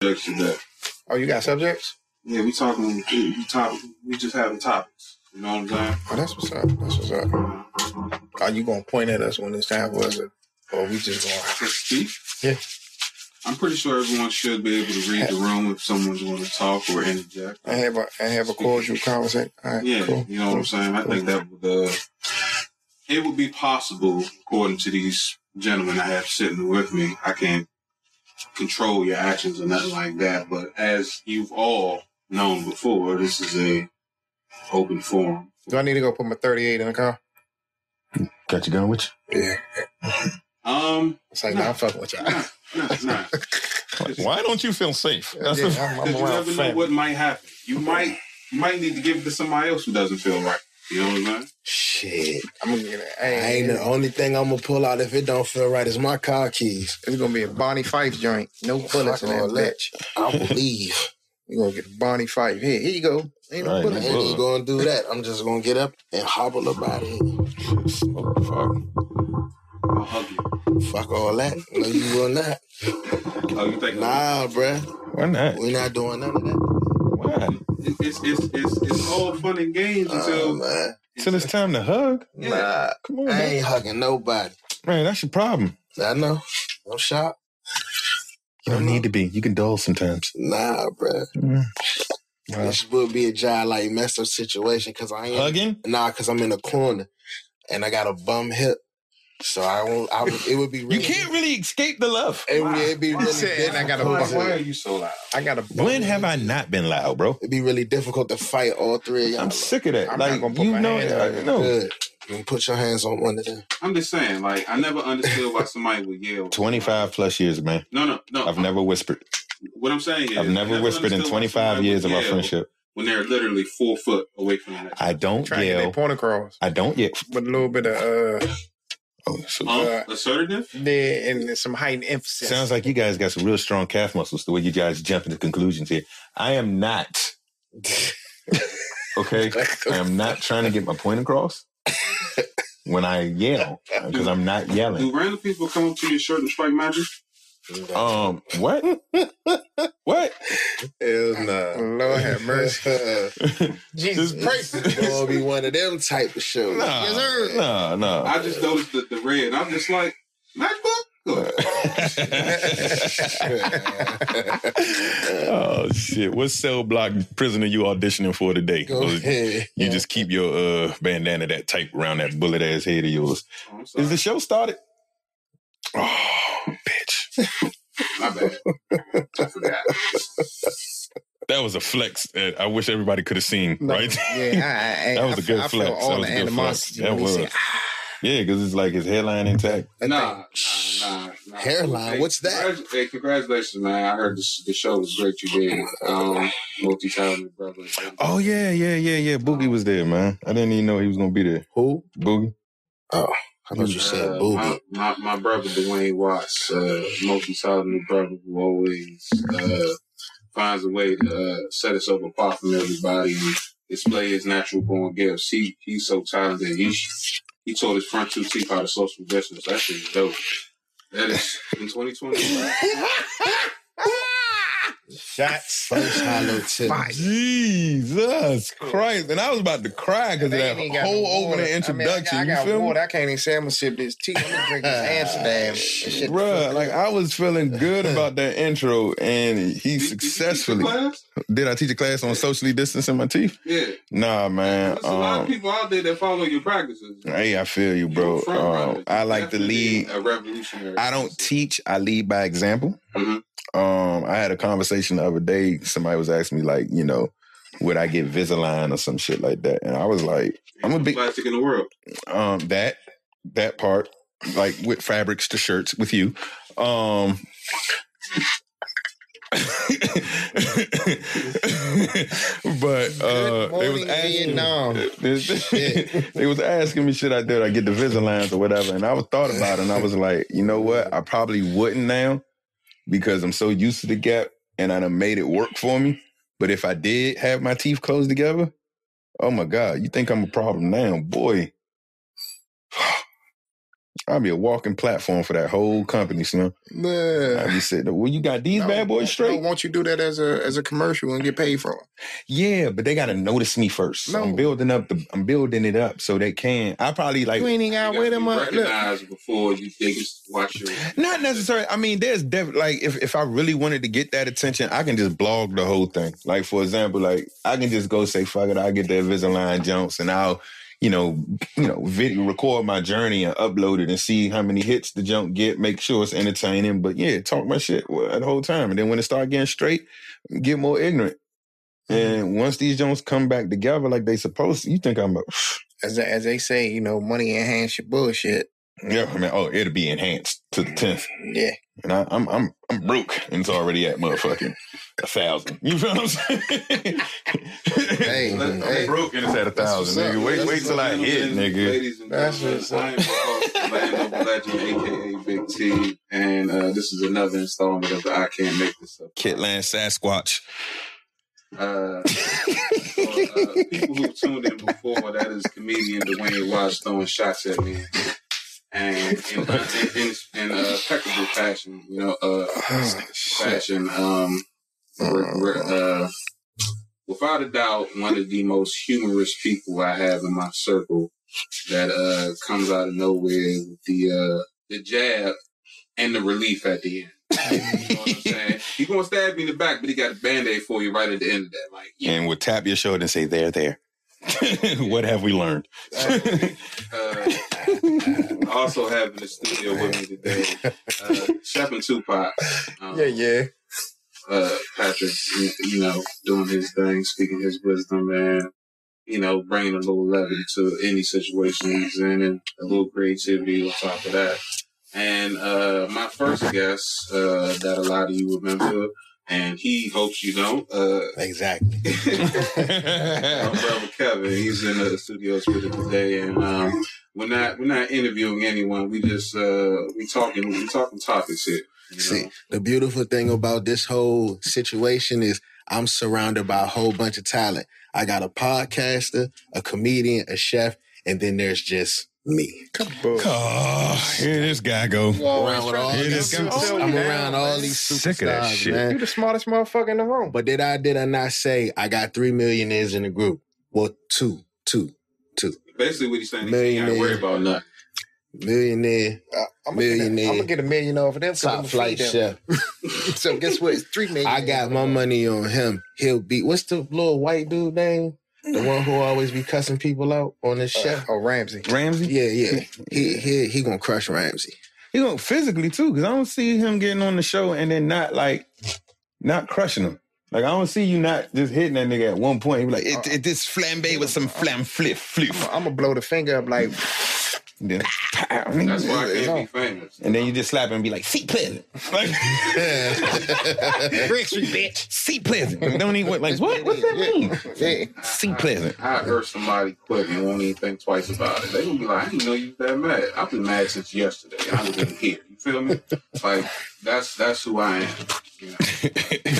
subjects today. Oh, you got subjects? Yeah, we talking. We, top. We just having topics. You know what I'm saying? Oh, that's what's up. That's what's up. Are you gonna point at us when it's time for us, or we just going? To speak. Yeah. I'm pretty sure everyone should be able to read the room if someone's going to talk or interject. I have a I have a cordial conversation. Right, Yeah, cool. you know what I'm saying. I think that would. Uh, it would be possible, according to these gentlemen I have sitting with me. I can't control your actions or nothing like that, but as you've all known before, this is a open forum. Do I need to go put my 38 in the car? Got your gun with you? Yeah. Um, It's like, Nah. nah, I'm fucking with y'all. nah, nah, nah. you? Why don't you feel safe? That's Yeah, the- I'm, I'm Because you around never know what might happen. You might you might need to give it to somebody else who doesn't feel right. You know what I'm saying? Shit. I'm gonna get it. I Hey, ain't the only thing I'm gonna pull out if it don't feel right is my car keys. It's gonna be a Barney Fife joint. No bullets in Fuck that all that. bitch. I believe. You're gonna get a Barney Fife. Here, here you go. Ain't no Right. Bullets. ain't even gonna do that. I'm just gonna get up and hobble about it. Smoke, fuck. I'll hug you. Fuck all that. No, you will not. Oh, you think Nah, bruh. Why not? We're not doing none of that. Why? It's it's it's it's all fun and games until man. Till it's time to hug. yeah. Nah. Come on, I man. ain't hugging nobody. Man, that's your problem. I know. No shot. You don't need to be. You can dull sometimes. Nah, bruh. Mm. Well, This would be a job like messed up situation because I ain't hugging? Nah, because I'm in a corner and I got a bum hip. So I won't. I would, it would be. Really, You can't really escape the love. It would it'd be really said I got a Why are you so loud? I got a. When have I not been loud, bro? It'd be really difficult to fight all three of y'all. I'm sick of that. I'm not like gonna put you my know, hands I on it. Good. You put your hands on one of them. I'm just saying, like I never understood why somebody would yell. 25 plus years, man. No, no, no. I've never whispered. What I'm saying is, I've I never whispered in 25 years of our friendship. when they're literally four foot away from the next. I don't Trying yell. point across I don't yell. But a little bit of uh, Oh, so Huh? assertive. there and some heightened emphasis. sounds like you guys got some real strong calf muscles. The way you guys jump into conclusions here. I am not. Okay, I am not trying to get my point across when I yell because I'm not yelling. Do random people come up to your shirt and strike magic? Um, what? what? Hell no. Lord have mercy. Jesus This- Christ. It's gonna be one of them type of shows. Nah, Yes, sir. nah, nah. I just noticed the, the red. I'm just like MacBook. Good. oh shit! What cell block prisoner you auditioning for today? Go Or ahead. You just keep your uh bandana that tight around that bullet ass head of yours. Oh, Is the show started? Oh, bitch! My bad. I forgot. That was a flex. That I wish everybody could have seen. No, Right? Yeah, I, I, That was I a feel- good feel flex. all That was the a good animosity flex. That was. said, ah, yeah, because it's like his hairline intact. that Nah, nah, nah, nah. Hairline, Hey, what's that? Hey, congratulations, man. I heard this, the show was great. You did. Um, multi-talented brother. Oh yeah, yeah, yeah, yeah. Boogie was there, man. I didn't even know he was gonna be there. Who? Boogie. Oh, I thought you said Uh, boogie. my, my, my brother Dwayne Watts, uh, multi-talented brother who always uh, finds a way to uh, set himself apart from everybody and display his natural born gifts. He he's so talented. He he taught his front two teeth how to social distance. That shit is dope. That is in 2020. Shots. First hollow tip. Jesus Christ! And I was about to cry because of that ain't even got whole no opening introduction. I, mean, I got, I you feel water. me? I can't even say I'm gonna sip this tea. I'm gonna drink this Amsterdam. and shit. Bruh, like I was feeling good about that intro, and he Did- did you teach the successfully. class? Did I teach a class on socially distancing my teeth? Yeah. Nah, man. There's a lot of Um, people out there that follow your practices. hey, I feel you, bro. a front runner. Um, I like to lead. A revolutionary. I don't teach. I lead by example. Mhm. Um, I had a conversation the other day. Somebody was asking me, like, you know, would I get Visalign or some shit like that? And I was like, I'm a big plastic in the world. um that that part, like with fabrics to shirts with you. Um but uh Good they was morning, asking Vietnam. they was asking me should I do it? I get the Visalines or whatever. And I was thought about it and I was like, you know what? I probably wouldn't now because I'm so used to the gap and I done made it work for me. But if I did have my teeth closed together, oh my God, you think I'm a problem now, boy. I'll be a walking platform for that whole company, Slim. Man. I'll be sitting there. Well, you got these No, bad boys no, straight? won't you do that as a as a commercial and get paid for it? Yeah, but they gotta notice me first. No. I'm building up the I'm building it up so they can. I probably like You ain't even got You with got to them. be uh, Look, recognized before you think it's watch your. Not necessarily. I mean, there's def- like if, if I really wanted to get that attention, I can just blog the whole thing. Like for example, like I can just go say fuck it, I'll get that Invisalign jumps and I'll, you know, you know, video record my journey and upload it and see how many hits the jump get, make sure it's entertaining. But yeah, talk my shit the whole time. And then when it start getting straight, get more ignorant. Mm-hmm. And once these jumps come back together like they supposed to, you think I'm a as as they say, you know, money enhance your bullshit. Yeah, I mean, oh, it'll be enhanced to the tenth. Yeah. And I, I'm I'm I'm broke, and it's already at motherfucking a thousand. You feel what I'm saying? Hey, I'm hey. broke, and it's at a That's what's thousand, up. nigga. Wait, That's wait till I hit, nigga. Ladies and That's gentlemen, what's up. I am your host, Land of Legend, aka Big T, and uh, this is another installment of the I Can't Make This Up. Kitland Sasquatch. Uh, for, uh, people who tuned in before, that is comedian Dwayne Watts throwing shots at me. And in, in, in, in uh, impeccable fashion, you know, uh, fashion, um, we're, we're, uh, without a doubt, one of the most humorous people I have in my circle that uh, comes out of nowhere with the uh, the jab and the relief at the end. You know what I'm saying? He gonna stab me in the back, but he got a band-aid for you right at the end of that. Like, yeah. And would tap your shoulder and say, "There, there." what have we learned? Uh, also have in the studio with me today, uh, Chef and Tupac. Um, Yeah, yeah. uh, Patrick, you- know, doing his thing, speaking his wisdom, and you know, bringing a little levity to any situation he's in, and a little creativity on top of that. And uh, my first guest uh, that a lot of you remember, and he hopes you don't. Uh, Exactly. my brother Kevin, he's in the studios with us today, and um, we're not we're not interviewing anyone. We just uh, we talking we talking topics here. You know? See, the beautiful thing about this whole situation is I'm surrounded by a whole bunch of talent. I got a podcaster, a comedian, a chef, and then there's just me. oh, here this guy go. Around with all Yeah, these this guy- superstars. I'm around all these Sick of that shit. man. You the smartest motherfucker in the room. But did I did I not say I got three millionaires in the group? Well, two, two, two. Basically, what he's saying is you ain't worry about nothing. Millionaire, Uh, I'm Millionaire. gonna get a million over them. 'cause top flight them. chef. so guess what? It's three million. I got my money on him. He'll be what's the little white dude name? The one who always be cussing people out on the chef. Oh, Ramsay. Ramsay. Yeah, yeah. He he he gonna crush Ramsay. He gonna physically too, because I don't see him getting on the show and then not like not crushing him. Like I don't see you not just hitting that nigga at one point. He be like, it, uh-uh. it, this flambe with some flam flip flip. I'm gonna blow the finger up like And then, That's why I can't be famous. and then you just slap him and be like, seat pleasant. Like, Brick Street, bitch. seat pleasant. Don't even what, like what? What's that mean? Yeah. Seat pleasant. I heard somebody quick and won't even think twice about it. They gonna be like, I didn't know you was that mad. I've been mad since yesterday. I was in here. You feel me? Like that's that's who I am. You know?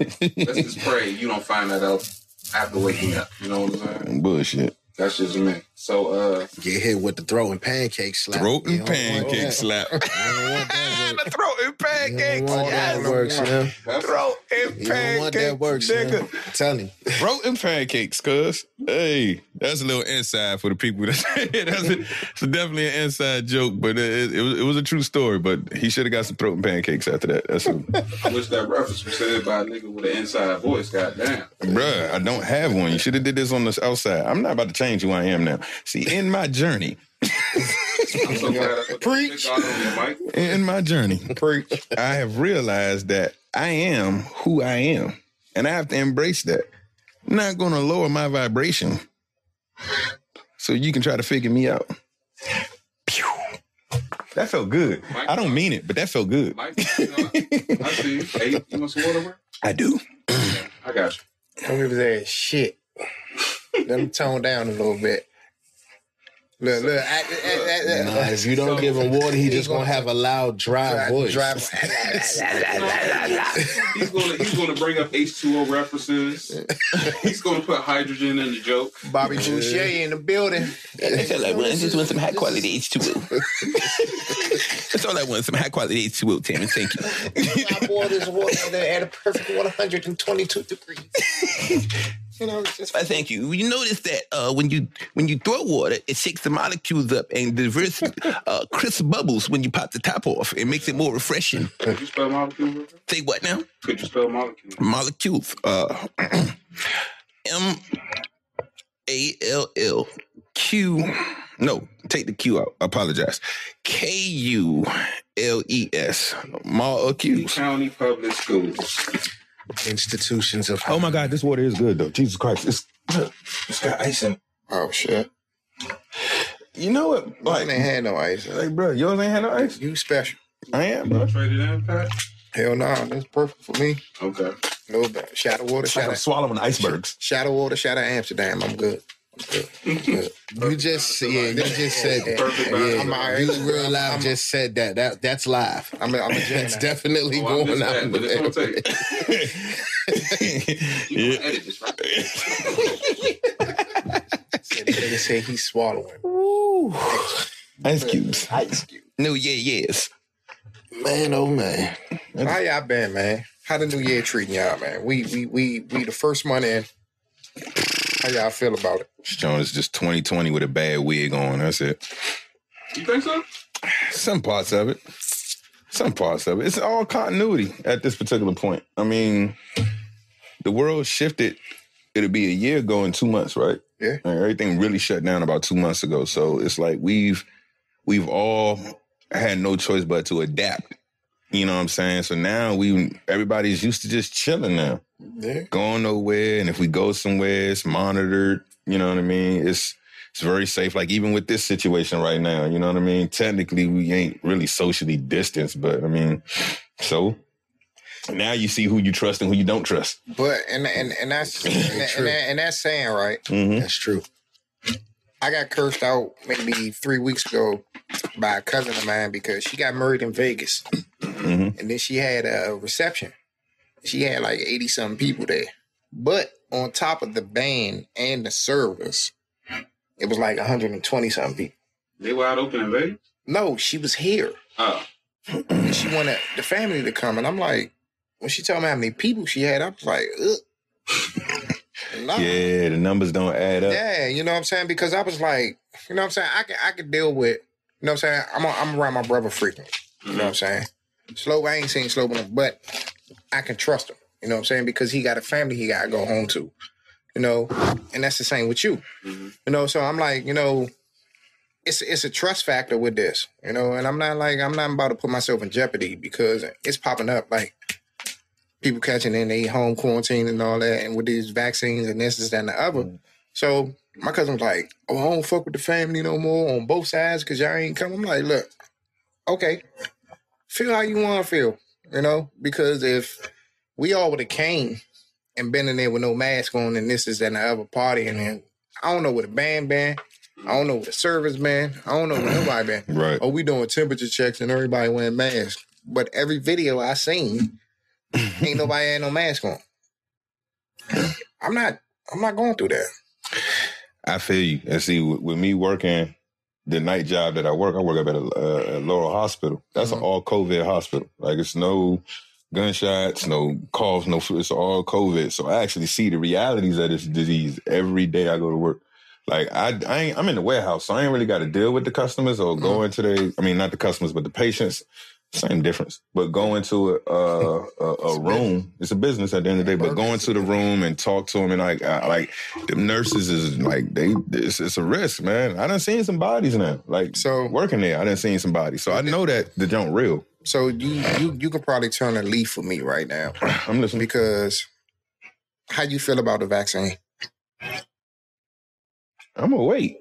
Let's just pray you don't find that out after waking up. You know what I'm saying? Bullshit. That's just me. So uh Get hit with the throat and pancake slap. Throat and pancake slap. You don't want that work. the throat and You pancakes. don't want that work, Slim. that's Throat and You that work, pancakes, Slim. nigga. Tell him. Throat and pancakes, cuz. Hey, that's a little inside for the people. That's, that's a, it's definitely an inside joke, but it, it, was, it was a true story. But he should have got some throat and pancakes after that. That's a, I wish that reference was said by a nigga with an inside voice, goddamn. bruh. I don't have one. You should have did this on the outside. I'm not about to change who I am now. See, in my journey, so glad I put Preach. the on your mic. in my journey, Preach. I have realized that I am who I am, and I have to embrace that. I'm not going to lower my vibration so you can try to figure me out. Pew. That felt good. I don't mean it, but that felt good. Mike, you know, I see. Hey, you want some water, bro? I do. I got you. Don't give his ass shit. Let me tone down a little bit. Look, look. I, I, I, Nah, if you don't give him water, he He just gonna gonna- have a loud, dry, Dry- voice. dry- He's gonna he's gonna bring up H2O references. He's gonna put hydrogen in the joke. Bobby Boucher in the building. That's all I want. I just want some high quality H2O. That's all I want. Some high quality H2O, Tammy. Thank you. I boiled this water at a perfect 122 degrees. You know, it's just I thank you. You notice that uh, when you when you throw water, it shakes the molecules up and diverse uh, crisp bubbles when you pop the top off. It makes it more refreshing. Could you spell molecule? Say what now? Could you spell molecule? Molecules. Uh, M A L L Q. No, take the Q out. I apologize. K U L E S. Molecules. County Public Schools. Institutions of Oh my God, this water is good though. Jesus Christ, it's look, it's got ice in. Oh shit! You know what? Mine Like, ain't had no ice. like, bro, yours ain't had no ice. You special? I am, bro. Traded in, Pat? Hell no, that's perfect for me. Okay. No bad. Shadow water, It's like shadow, I'm swallowing icebergs. shadow water, shadow Amsterdam. I'm good. You just, yeah, you just said that. Perfect Yeah. I'm all right. you real live I'm- just said that. That that's live. I'm a, I'm a That's definitely Oh, I missed going out. that, but it's on there. tape. You gonna edit this, right? Said nigga said he's swallowing. Ice cubes. Ice cube. No, yeah, yes. Man, oh man. How y'all been, man? How the new year treating y'all, man? We we we we the first month in. How y'all feel about it? Sean is just 2020 with a bad wig on. That's it. You think so? Some parts of it. Some parts of it. It's all continuity at this particular point. I mean, the world shifted. It'll be a year ago in two months, right? Yeah. And everything really shut down about two months ago. So it's like we've we've all had no choice but to adapt. You know what I'm saying? So now we everybody's used to just chilling now. Yeah. going nowhere. And if we go somewhere, it's monitored. You know what I mean? It's it's very safe. Like even with this situation right now, you know what I mean? Technically, we ain't really socially distanced, but I mean, so now you see who you trust and who you don't trust. But and and and that's and, that, and, that, and that's saying right. Mm-hmm. That's true. I got cursed out maybe three weeks ago by a cousin of mine because she got married in Vegas, Mm-hmm. and then she had a reception. She had like eighty something people there, but on top of the band and the service, it was like one hundred and twenty something people. They wide open in Vegas? No, she was here. Oh. And she wanted the family to come, and I'm like, when she told me how many people she had, I was like, Ugh. Nah. Yeah, the numbers don't add up. Yeah, you know what I'm saying? Because I was like, you know what I'm saying? I can I can deal with, you know what I'm saying? I'm a, I'm around my brother frequently. You know what I'm saying? Slow, I ain't seen slow enough, but I can trust him. You know what I'm saying? Because he got a family he gotta go home to. You know, and that's the same with you. Mhm. You know, so I'm like, you know, it's it's a trust factor with this, you know, and I'm not like I'm not about to put myself in jeopardy because it's popping up like people catching in they home quarantine and all that, and with these vaccines and this, this, that, and the other. So my cousin was like, "Oh, I don't fuck with the family no more on both sides because y'all ain't come." I'm like, "Look, okay, feel how you want to feel, you know, because if we all would have came and been in there with no mask on and this is and the other party, and then I don't know where the band been, I don't know where the service been, I don't know where nobody been. Right. Oh, we doing temperature checks and everybody wearing masks, but every video I seen, ain't nobody had no mask on. I'm not. I'm not going through that. I feel you. And see, with, with me working the night job that I work, I work up at a, uh, a Laurel Hospital. That's Mhm. an all COVID hospital. Like it's no gunshots, no coughs, no flu. It's all COVID. So I actually see the realities of this disease every day I go to work. Like I, I ain't, I'm in the warehouse, so I ain't really got to deal with the customers or go into the. I mean, not the customers, but the patients. Same difference. But going to a a, a, a room, it's a business at the end of the day. But going to the room and talk to them and like I, like the nurses is like they it's, it's a risk, man. I done seen some bodies now. Like So- working there, I done seen some bodies. So I know that the junk real. So you you you can probably turn a leaf for me right now I'm listening. because how you feel about the vaccine? I'm gonna wait.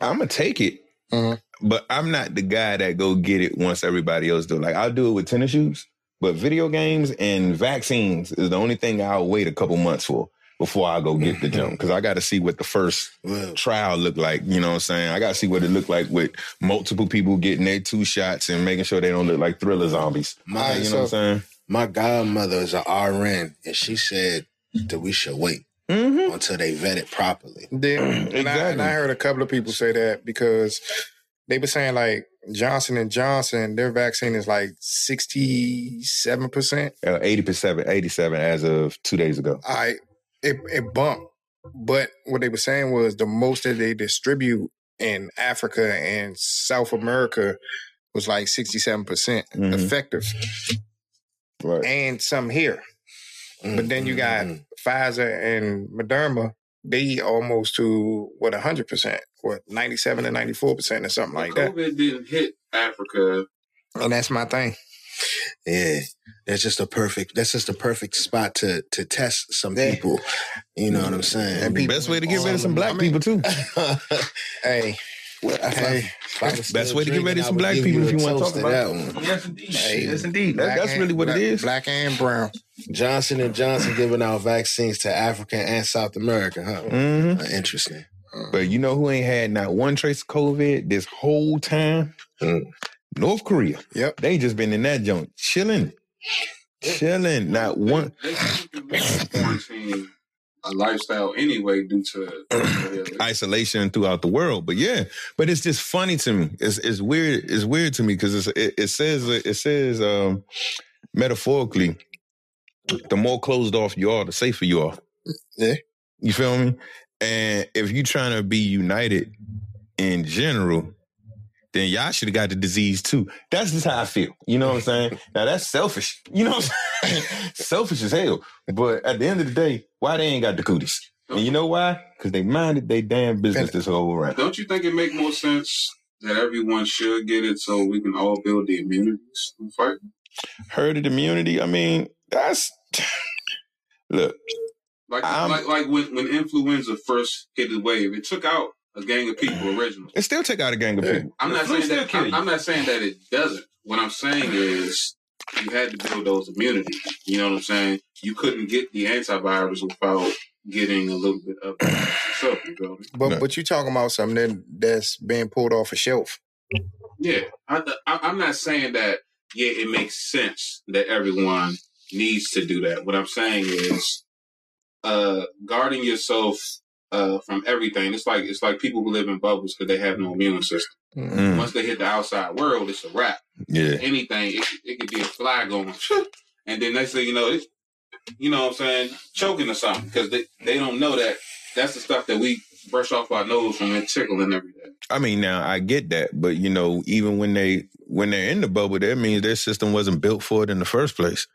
I'm gonna take it, Mhm. But I'm not the guy that go get it once everybody else do. Like I'll do it with tennis shoes, but video games and vaccines is the only thing I'll wait a couple months for before I go get the jump because I got to see what the first trial look like. You know what I'm saying? I got to see what it look like with multiple people getting their two shots and making sure they don't look like thriller zombies. my You know what I'm saying? my godmother is an RN, and she said that we should wait Mm-hmm. until they vet it properly. Then, and, I, and I heard a couple of people say that because they were saying like Johnson and Johnson, their vaccine is like sixty seven percent. Uh, 80%, 87 as of two days ago. I it, it bumped, but what they were saying was the most that they distribute in Africa and South America was like sixty seven percent Mhm. effective, Right. and some here. But then you got Mhm. Pfizer and Moderna, they almost to what a hundred percent, what ninety seven to ninety four percent or something like that. COVID didn't hit Africa. And that's my thing. Yeah, that's just a perfect. That's just a perfect spot to to test some Yeah. people. You know what I'm saying? And people- Best way to get rid of some I black mean- people, too. Hey, Well, if I- Hey, if I Best way to get rid drinking, of some black people if you want to talk about that one. Yes, indeed. Hey, yes, indeed. That, that's and- really what black, it is. Black and brown. Johnson and Johnson giving out vaccines to Africa and South America, huh? hmm Uh, interesting. But you know who ain't had not one trace of COVID this whole time? Mm. North Korea. Yep. They just been in that joint, chilling. Chilling. Not one. A lifestyle anyway due to isolation throughout the world. But yeah, but it's just funny to me. It's it's weird. It's weird to me because it, it says it says um, metaphorically, the more closed off you are, the safer you are. Yeah. You feel me? And if you're trying to be united in general, then y'all should have got the disease too. That's just how I feel. You know what I'm saying? Now that's selfish. You know what I'm saying? selfish as hell. But at the end of the day, why they ain't got the cooties? And you know why? Because they minded they damn business this whole round. Don't you think it make more sense that everyone should get it so we can all build the immunities and fight? Herd immunity. I mean, that's look. Like I'm- like like when, when influenza first hit the wave, it took out a gang of people originally. It still take out a gang of Yeah. people. I'm not flu saying that I'm. I'm not saying that it doesn't. What I'm saying is you had to build those immunities. You know what I'm saying? You couldn't get the antivirus without getting a little bit of it yourself, you feel? But No. but you talking about something that's being pulled off a shelf. Yeah, I, I, I'm not saying that. Yeah, it makes sense that everyone needs to do that. What I'm saying is, uh, guarding yourself uh, from everything. It's like it's like people who live in bubbles because they have no immune system. Mm, Once they hit the outside world, it's a wrap. yeah. Anything, it, it could be a fly going, and then next thing you know, it, you know what I'm saying, choking or something because they, they don't know that that's the stuff that we brush off our nose from it tickling every day. I mean, now I get that, but you know, even when they when they're in the bubble, that means their system wasn't built for it in the first place.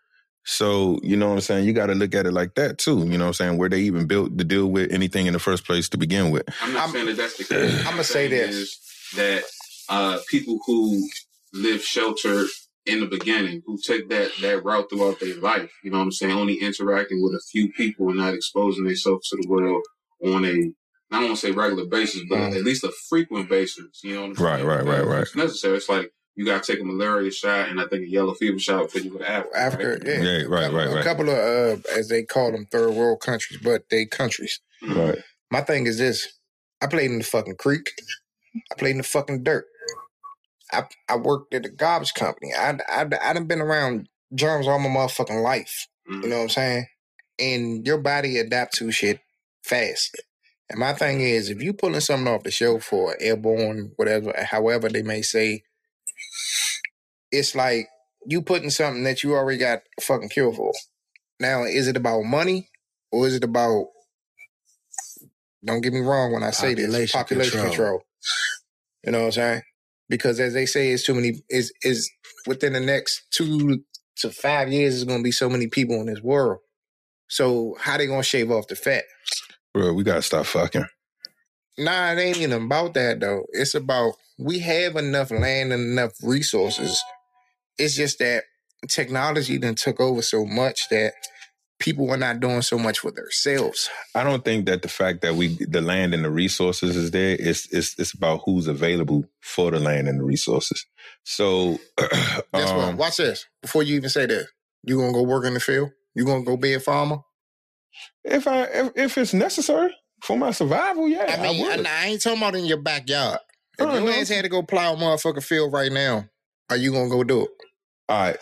So, you know what I'm saying? You got to look at it like that too. You know what I'm saying? Where they even built to deal with anything in the first place to begin with. I'm not I'm- saying that that's the case. I'ma say saying this. that uh, people who live sheltered in the beginning, who take that that route throughout their life, you know what I'm saying, only interacting with a few people and not exposing themselves to the world on a I don't want to say regular basis, but Mm. at least a frequent basis. You know what I'm saying? Right, right, right, right. It's necessary. It's like you got to take a malaria shot and I think a yellow fever shot before you go to Africa. Africa, right? yeah. Yeah, right, right, A couple of uh, as they call them, third world countries, but they countries. Right. My thing is this: I played in the fucking creek. I played in the fucking dirt. I I worked at a garbage company. I I I done been around germs all my motherfucking life. Mhm. You know what I'm saying? And your body adapt to shit fast. And my thing is, if you pulling something off the shelf for airborne, whatever, however they may say, it's like you putting something that you already got fucking cure for. Now, is it about money or is it about? Don't get me wrong when I say this Population population control. control. You know what I'm saying? Because as they say, it's too many. Is is within the next two to five years, there's gonna be so many people in this world. So how they gonna shave off the fat? Bro, we got to stop fucking. Nah, it ain't even about that though. It's about we have enough land and enough resources. It's just that technology then took over so much that people are not doing so much for themselves. I don't think that the fact that we the land and the resources is there. It's it's it's about who's available for the land and the resources. So, Guess what? um, Watch this. Before you even say that, you gonna go work in the field? You gonna go be a farmer? If I if, if it's necessary for my survival, yeah, I mean, would. and I ain't talking about in your backyard. If Oh, your no. ass had to go plow a motherfucking field right now, are you gonna go do it? All right,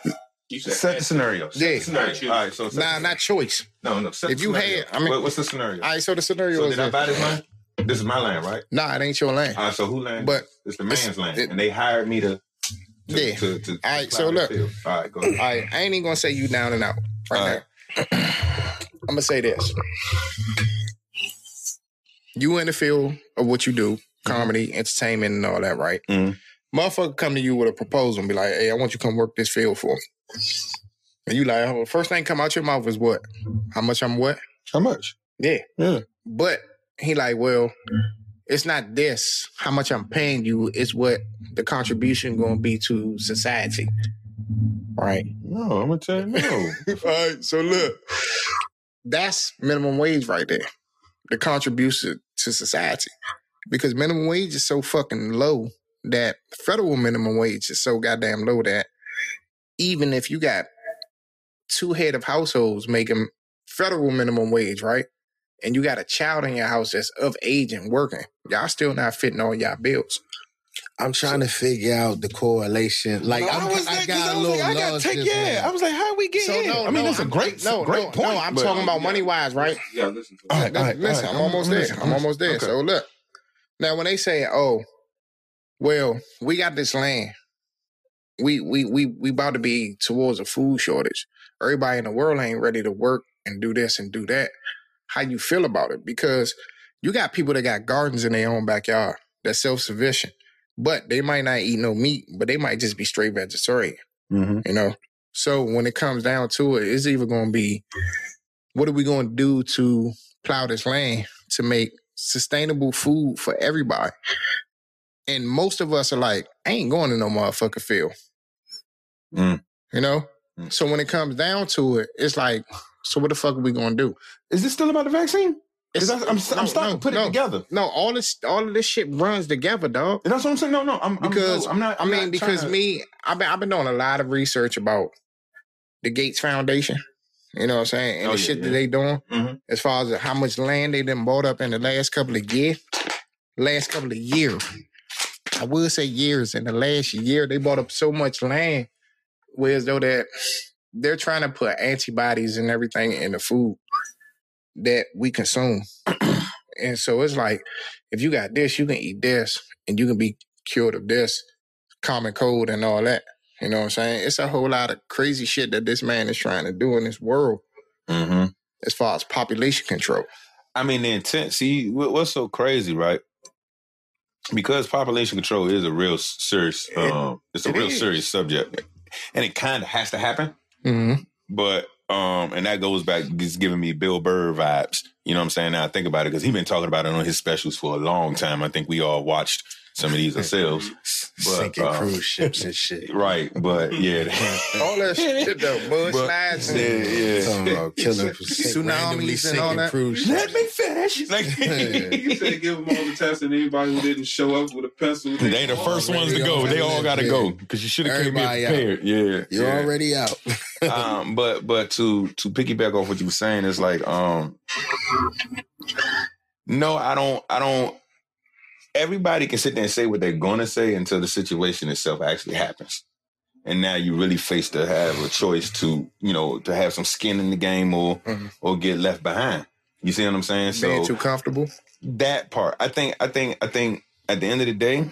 You set the scenario. Set Yeah. the scenario. All right, so set Nah, the- not choice. no, no. Set if the you scenario. had- I mean- What- what's the scenario? All right, so the scenario so is did I buy this land? This is my land, right? Nah, it ain't your land. All right, so who land? But it's the it's- man's land, it- and they hired me to. to Yeah. To, to, All right, so look. field. All right, go ahead. All right, I ain't even gonna say you down and out right All now. I'm gonna say this. You in the field of what you do, comedy, entertainment, and all that, right? Mhm. Motherfucker come to you with a proposal and be like, "Hey, I want you to come work this field for." me." And you like, oh, first thing come out your mouth is what? How much I'm what? How much? Yeah. Yeah. But he like, well, it's not this, how much I'm paying you, it's what the contribution gonna be to society. Right. No, I'm gonna tell you no. All right, so look, that's minimum wage right there. The contribution to society. Because minimum wage is so fucking low that federal minimum wage is so goddamn low that even if you got two head of households making federal minimum wage, right? And you got a child in your house that's of age and working, y'all still not fitting all y'all bills. I'm trying to figure out the correlation. Like No, I'm, I was I like, 'cause got I a was little like, I gotta take, yeah. now. I was like, how we get So here? no, I mean, no, it's a I'm- great, no, great no, point. no. I'm but- talking about money wise, right? Yeah, listen to All it. right, all right, Listen, all I'm almost I'm there. listening. I'm almost there. Okay. So look, now when they say, "Oh, well, we got this land, we we we we about to be towards a food shortage. Everybody in the world ain't ready to work and do this and do that." How you feel about it? Because you got people that got gardens in their own backyard that's self sufficient, but they might not eat no meat, but they might just be straight vegetarian Mhm. you know. So when it comes down to it, it's either going to be what are we going to do to plow this land to make sustainable food for everybody? And most of us are like, I ain't going to no motherfucker field. Mm. You know? Mm. So when it comes down to it, it's like, so what the fuck are we going to do? Is this still about the vaccine? I'm, I'm, no, starting no, to put no. it together. No, all this all of this shit runs together, dog. And that's what I'm saying. No, no, I'm I'm- Because I'm not. I mean, not because to- me, I've been I've been doing a lot of research about the Gates Foundation. You know what I'm saying? And Oh, the yeah, shit that yeah. they doing Mhm. as far as how much land they done bought up in the last couple of years. Last couple of years. I would say years. In the last year, they bought up so much land, whereas though that they're trying to put antibodies and everything in the food that we consume. and so it's like, if you got this, you can eat this, and you can be cured of this common cold and all that. You know what I'm saying? It's a whole lot of crazy shit that this man is trying to do in this world Mhm. as far as population control. I mean, the intent. See, what's so crazy, right? Because population control is a real serious. Um, it's a it real is. serious subject, and it kind of has to happen. Mm-hmm. But um, and that goes back, just giving me Bill Burr vibes. You know what I'm saying? Now I think about it because he's been talking about it on his specials for a long time. I think we all watched some of these ourselves, But, Sinking uh, cruise ships and shit. right? But yeah, All that shit though, mudslides yeah, yeah. Talking about killing sink, randomly Tsunamis and all that. cruise Let me finish. Like, You said give them all the tests, and anybody who didn't show up with a pencil. they the first ones to go. They all got to go because you should have came in Everybody out. prepared. Yeah, You're yeah. already out. um, but but to to piggyback off what you were saying is like um, no, I don't, I don't. Everybody can sit there and say what they're gonna say until the situation itself actually happens, and now you really face to have a choice to you know to have some skin in the game or Mhm. or get left behind. You see what I'm saying? being So too comfortable. that part, I think, I think, I think, at the end of the day,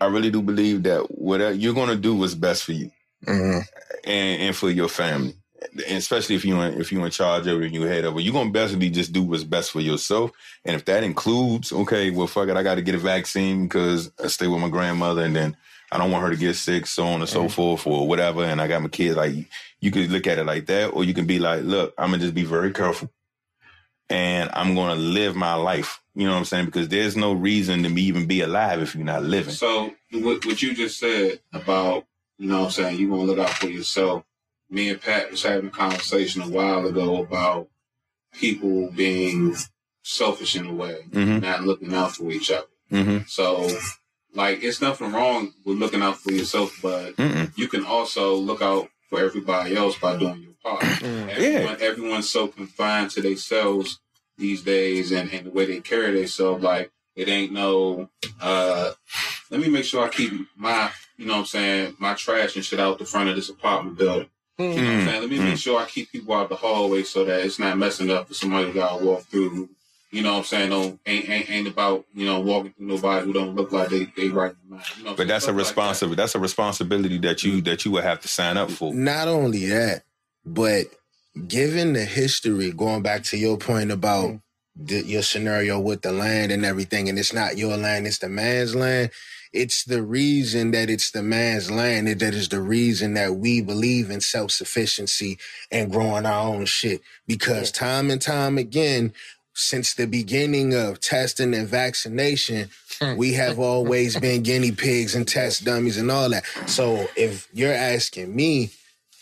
I really do believe that whatever you're gonna do what's best for you Mm-hmm. and, and for your family. Especially if you in, if you're in charge of it and you head over, you're gonna basically just do what's best for yourself. And if that includes, okay, well fuck it, I gotta get a vaccine because I stay with my grandmother and then I don't want her to get sick, so on and so mm-hmm. forth, or whatever, and I got my kids, like you could look at it like that, or you can be like, look, I'm gonna just be very careful and I'm gonna live my life. You know what I'm saying? Because there's no reason to me even be alive if you're not living. So what, what you just said about, you know what I'm saying, you want to look out for yourself. Me and Pat was having a conversation a while ago about people being selfish in a way, Mm-hmm. not looking out for each other. Mm-hmm. So, like, it's nothing wrong with looking out for yourself, but Mm-mm. you can also look out for everybody else by doing your part. Mm. Everyone, everyone's so confined to themselves these days and, and the way they carry themselves. Like it ain't no. uh Let me make sure I keep my, you know, what I'm saying, my trash and shit out the front of this apartment building. You know what I'm Mm, saying? Let me make hmm. sure I keep people out the hallway so that it's not messing up for somebody that gotta walk through. You know what I'm saying? Don't ain't ain't, ain't about you know walking through nobody who don't look like they they right in mind. You know But that's a saying? Stuff like that. responsibility. That's a responsibility that you mm-hmm. that you would have to sign up for. Not only that, but given the history, going back to your point about mm-hmm. the, your scenario with the land and everything, and it's not your land, it's the man's land. It's the reason that it's the man's land and that is the reason that we believe in self sufficiency and growing our own shit. Because time and time again, since the beginning of testing and vaccination, hmm. we have always been guinea pigs and test dummies and all that. So if you're asking me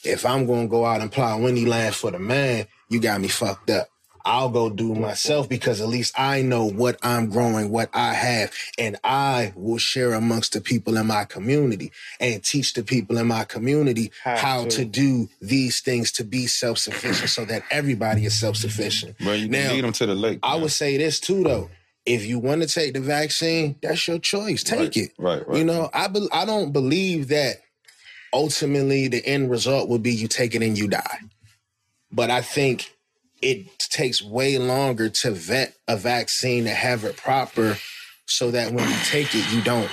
if I'm gonna go out and plow any land for the man, you got me fucked up. I'll go do myself because at least I know what I'm growing, what I have, and I will share amongst the people in my community and teach the people in my community How how, to. to. do these things to be self sufficient so that everybody is self sufficient. Bro, you Now, can lead them to the lake. I man. would say this too, though. If you want to take the vaccine, that's your choice. Take Right, it. right, right. You know, I be, I don't believe that ultimately the end result will be you take it and you die. But I think it takes way longer to vet a vaccine to have it proper so that when you take it, you don't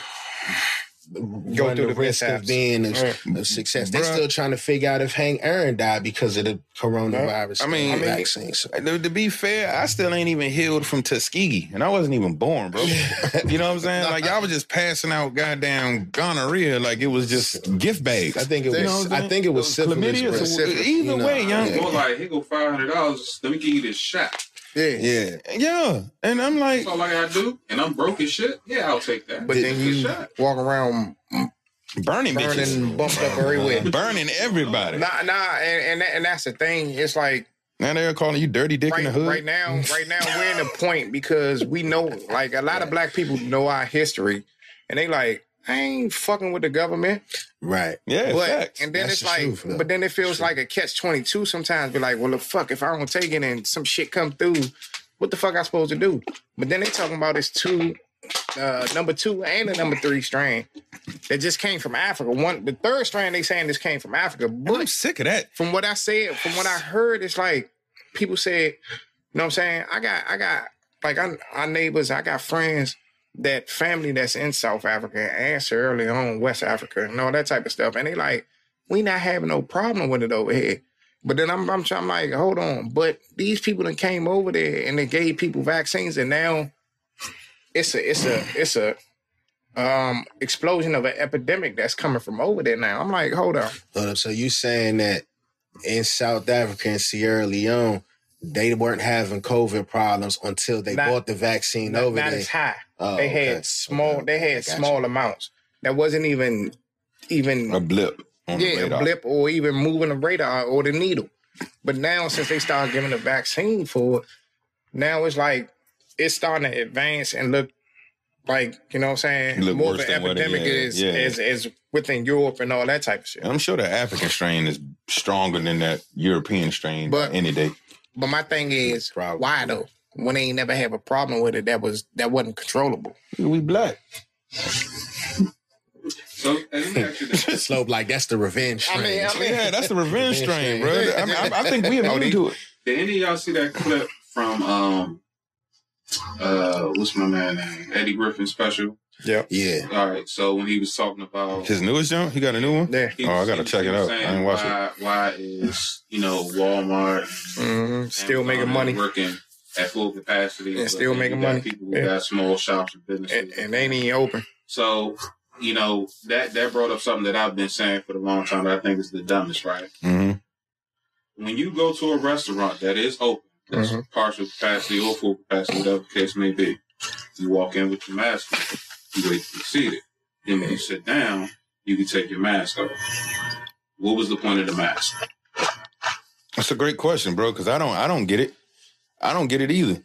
Go through the the risk of being a, Right. a success. They're still trying to figure out if Hank Aaron died because of the coronavirus I mean- I mean- vaccine. So. To, to be fair, I still ain't even healed from Tuskegee, and I wasn't even born, bro. you know what I'm saying? Like y'all was just passing out goddamn gonorrhea, like it was just gift bags. I think it You know was. what I'm think it was syphilis. Chlamydia, Syphilis, either you know. way, young. Yeah. More like, here go five hundred dollars. Let me give you this shot. Yeah. Yeah. Yeah, and I'm like, That's all I gotta do. And I'm broke as shit. Yeah, I'll take that. But then you walk around burning burning, bitches, bumped up everywhere. burning everybody. Nah, nah, and and, that, and that's the thing. It's like Now they're calling you dirty dick in the hood. right now, right now we're in a point because we know, like a lot of black people know our history, and they like, I ain't fucking with the government. Right. Yeah, But facts. and then That's it's the like, truth, though. but then it feels like a catch twenty two. Sometimes be like, well, the fuck if I don't take it and some shit come through, what the fuck I supposed to do? But then they talking about this two, uh, number two and the number three strain that just came from Africa. One, the third strain they saying this came from Africa, But I'm sick of that. from what I said, from what I heard, it's like people said, you know what I'm saying? I got, I got, like, I, our neighbors, I got friends that family that's in South Africa and Sierra Leone, West Africa, and all that type of stuff. And they like, we not having no problem with it over here. But then I'm, I'm, I'm like, hold on. But these people that came over there and they gave people vaccines, and now it's a, it's a, it's a, um, explosion of an epidemic that's coming from over there now. I'm like, hold on. Hold up. So you saying that in South Africa and Sierra Leone, they weren't having COVID problems until they Not- bought the vaccine Not, over not there. as high. Oh, they okay. had small. Okay. They had small amounts. That wasn't even even A blip on the yeah a blip or even moving the radar or the needle. But now since they started giving the vaccine for it, now it's like it's starting to advance and look like you know what I'm saying Look more of an epidemic is, is yeah. is is within Europe and all that type of shit. I'm sure the African strain is stronger than that European strain But- any day. But my thing is Probably. why though? When they ain't never have a problem with it, that was that wasn't controllable. We black. So and let me ask you this. Slope like that's the revenge I mean, I mean- Yeah, that's the revenge strain, bro. I, mean, I, I think we Oh, immune they- to it. Did any of y'all see that clip from um uh what's my man name? Eddie Griffin special? Yeah. yeah. All right. So when he was talking about His newest jump, he got a new one. Yeah. he Oh, I gotta check it out. I saying ain't watch it. why, Why is you know Walmart hmm Still making money. working at full capacity And still making money. People who Yeah. got small shops and businesses, and, and they ain't even open. So, you know, that that brought up something that I've been saying for a long time that I think is the dumbest, right? hmm When you go to a restaurant that is open, that's Mhm. partial capacity or full capacity, whatever the case may be, you walk in with your mask on, you wait to be seated. Then when you sit down, you can take your mask off. What was the point of the mask? That's a great question, bro. Because I don't, I don't get it. I don't get it either.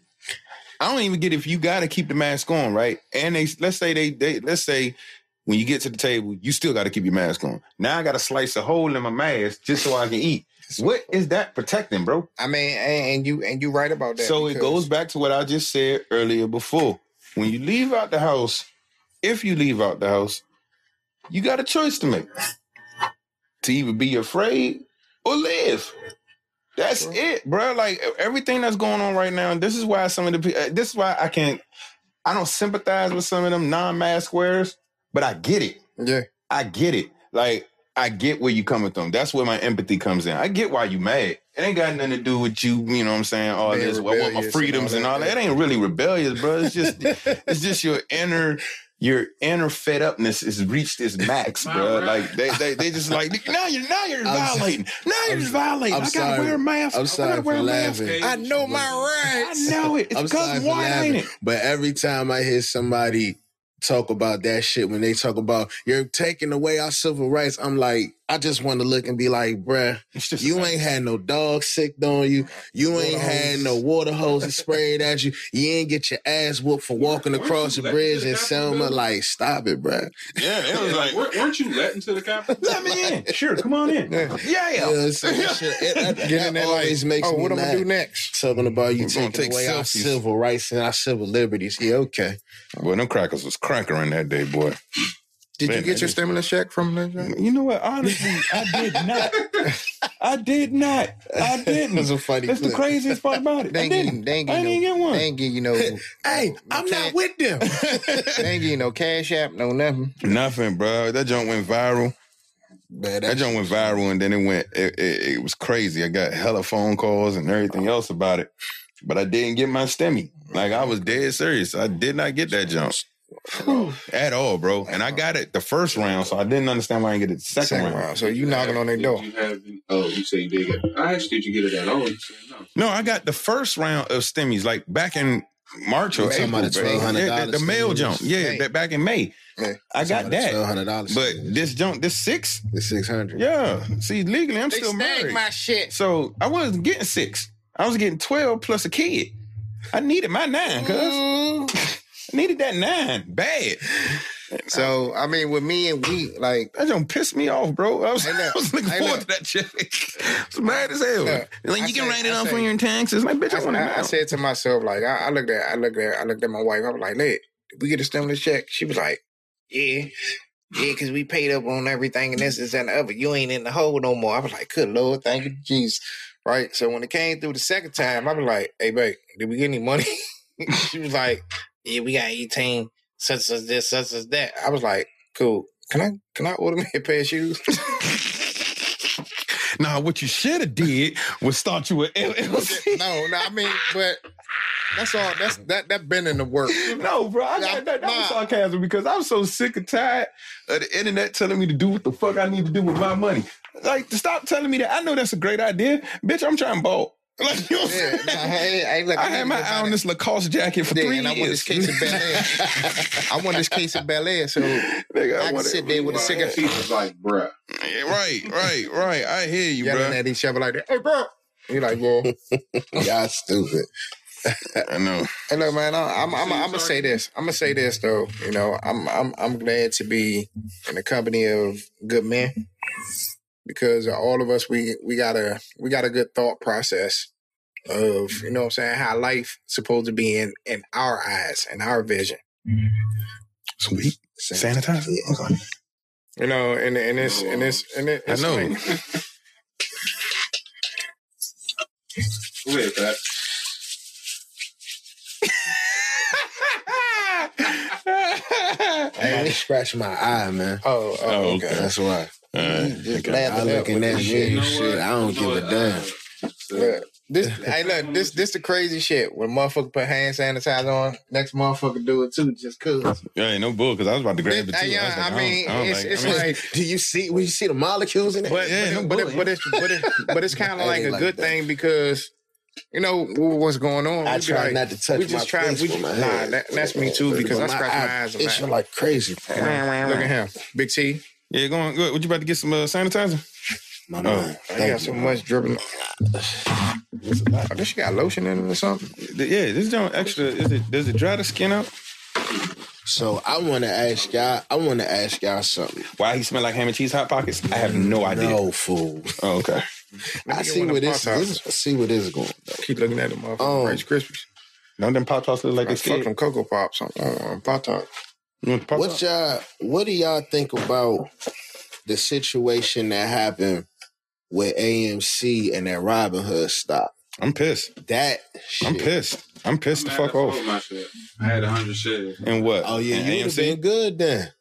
I don't even get if you got to keep the mask on, right? And they, let's say they, they, let's say When you get to the table, you still got to keep your mask on. Now I got to slice a hole in my mask just so I can eat. What is that protecting, bro? I mean, and, you and you right about that. So it goes back to what I just said earlier before. When you leave out the house, if you leave out the house, you got a choice to make. To either be afraid or live. That's it, bro. Like everything that's going on right now. This is why some of the pe- uh, this is why I can't. I don't sympathize with some of them non-mask wearers, but I get it. Yeah. I get it. Like I get where you coming from. That's where my empathy comes in. I get why you mad. It ain't got nothing to do with you. You know what I'm saying? All Being this. Want my freedoms and and all all that. that. It ain't really rebellious, bro. It's just it's just your inner your inner fed upness has reached its max, bro. Like they they they just like now you're now you're I'm so- violating. Now you're just violating. I'm I gotta sorry. wear a mask. I'm I sorry gotta for wear a mask. laughing. I know my rights. I know it. It's I'm because sorry for why ain't laughing, it? but every time I hear somebody talk about that shit, when they talk about you're taking away our civil rights, I'm like, I just want to look and be like, bruh, you ain't had no dog sicked on you. You ain't Water had no water hoses sprayed at you. You ain't get your ass whooped for walking Weren't across you the bridge me in Selma. Like, stop it, bruh. Yeah, it was like Weren't weren't you let into the Capitol? let me in. Sure, come on in. Yeah. Yeah, You know what I'm? That shit- it- that- Get that always like, makes oh, me what I'm mad. gonna do next? Talking about you taking take away our selfies. civil rights and our civil liberties. Yeah, okay. Boy, them crackers was crackering that day, boy. Did Man, you get your stimulus check from the job? You know what? Honestly, I did not. I did not. I didn't. That's a funny That's the craziest part about it. They I ain't give you- didn't. they ain't I didn't you get no, one. they ain't give you no, Hey, I'm Okay. not with them. they ain't give you no cash app, no nothing. Nothing, bro. That joint went viral. Man, That joint went viral, and then it went. It, it, it was crazy. I got hella phone calls and everything else about it, but I didn't get my stemmy. Like I was dead serious. I did not get that jump at all, bro. And I got it the first round, so I didn't understand why I didn't get it the second, Second round. round. So you knocking on their door. You have, oh, you say you did get it. I asked, did you get it at all? Said no. No, I got the first round of stemmies like back in March or You talking April. about the $1,200 the, the mail jump. Yeah, May. back in May. May. I got that. Twelve hundred dollars, But this jump, this six, the six hundred. yeah. See, legally, I'm still married. my shit. So I wasn't getting six. I was getting 12 plus a kid. I needed my nine, cuz. I needed that nine bad. So I mean, with me and we like That don't piss me off, bro. I was. I was looking forward to that check. it's mad as hell. Look, like, I you can say- write it I off say- on your taxes. Like, bitch, I, I, want I. Said to myself, like I, I looked at, I looked at, I looked at my wife. I was like, "Look, did we get a stimulus check?" She was like, "Yeah, yeah, because we paid up on everything and this, this, and the other. You ain't in the hole no more." I was like, "Good Lord, thank you, Jesus." Right. So when it came through the second time, I was like, "Hey, babe, did we get any money?" she was like, "Yeah, we got eighteen, such as this, such as that." I was like, "Cool. Can I, can I order me a pair of shoes?" Nah, what you should have did was start you with LLC. no, no, I mean, but that's all. That's that that been in the work. No, bro, I got that, that was sarcasm because I'm so sick and tired of the internet telling me to do what the fuck I need to do with my money. Like, stop telling me that. I know that's a great idea. Bitch, I'm trying to ball. Like, you know I'm Yeah, saying? nah, hey, hey, look, I had my eye on this Lacoste jacket for Yeah, three and I want this case of Bel Air. I want this case of Bel Air, so Nigga, I can want it- sit there with a Well, cigarette. He was like, bruh. Yeah, Right, right, right. I hear you, yelling bro. at each other like that. Hey, bro. You like, yeah. Y'all stupid. I know. Hey, look, man. I- I'm, I'm, I'm, gonna say this. I'm gonna say this though. You know, I'm, I'm, I'm glad to be in the company of good men because all of us, we, we got a, we got a good thought process of, you mm-hmm. know, what I'm saying how life supposed to be in, in our eyes and our vision. Mm-hmm. Sweet. Sanitizer? Okay. You know, and and it's and it's and it, I know. like- Go ahead, I had to scratch my eye, man. oh, oh, Oh, okay. okay. That's why. Uh, Just okay. laugh I it up looking at this shit. You know shit. I don't give a damn. Look, this, hey, look, this, this the crazy shit. When motherfucker put hand sanitizer on, next motherfucker do it too, just cause. Yeah, ain't no bull because I was about to grab it This- too. yeah, was like, I don't- mean, don't it's- like- it's I mean, like- Do you see when you see the molecules in it? But Yeah, but, no it, but, it, but it's but it, but it's kind of like a like good that. thing because you know what's going on. I try like, not to touch we just my try. face We, with my nah, hand. that, that's me too because I scratch my eyes a itching like crazy. Look at him, Big T. Yeah, going good. What you about to get some uh, sanitizer? My Oh. man. I Thank got so much dripping. I guess you got lotion in it or something. Yeah, this joint extra. Is it? Does it dry the skin out? So I want to ask y'all. I want to ask y'all something. Why he smell like ham and cheese hot pockets? I have no idea. No fool. Oh, okay. I see one where of this. Pop-Tarts. this I see where this is going. Though. Keep looking at them motherfucking Oh. Rice Krispies. None of them pop tarts look like Like it's fuck them Cocoa Pops on, on Pop Tart. What y'all? What do y'all think about the situation that happened with AMC and that Robinhood stock? I'm pissed. That shit. I'm pissed. I'm pissed the fuck off. my. I had hundred shares. And what? Oh yeah, In you would have been AMC? good then.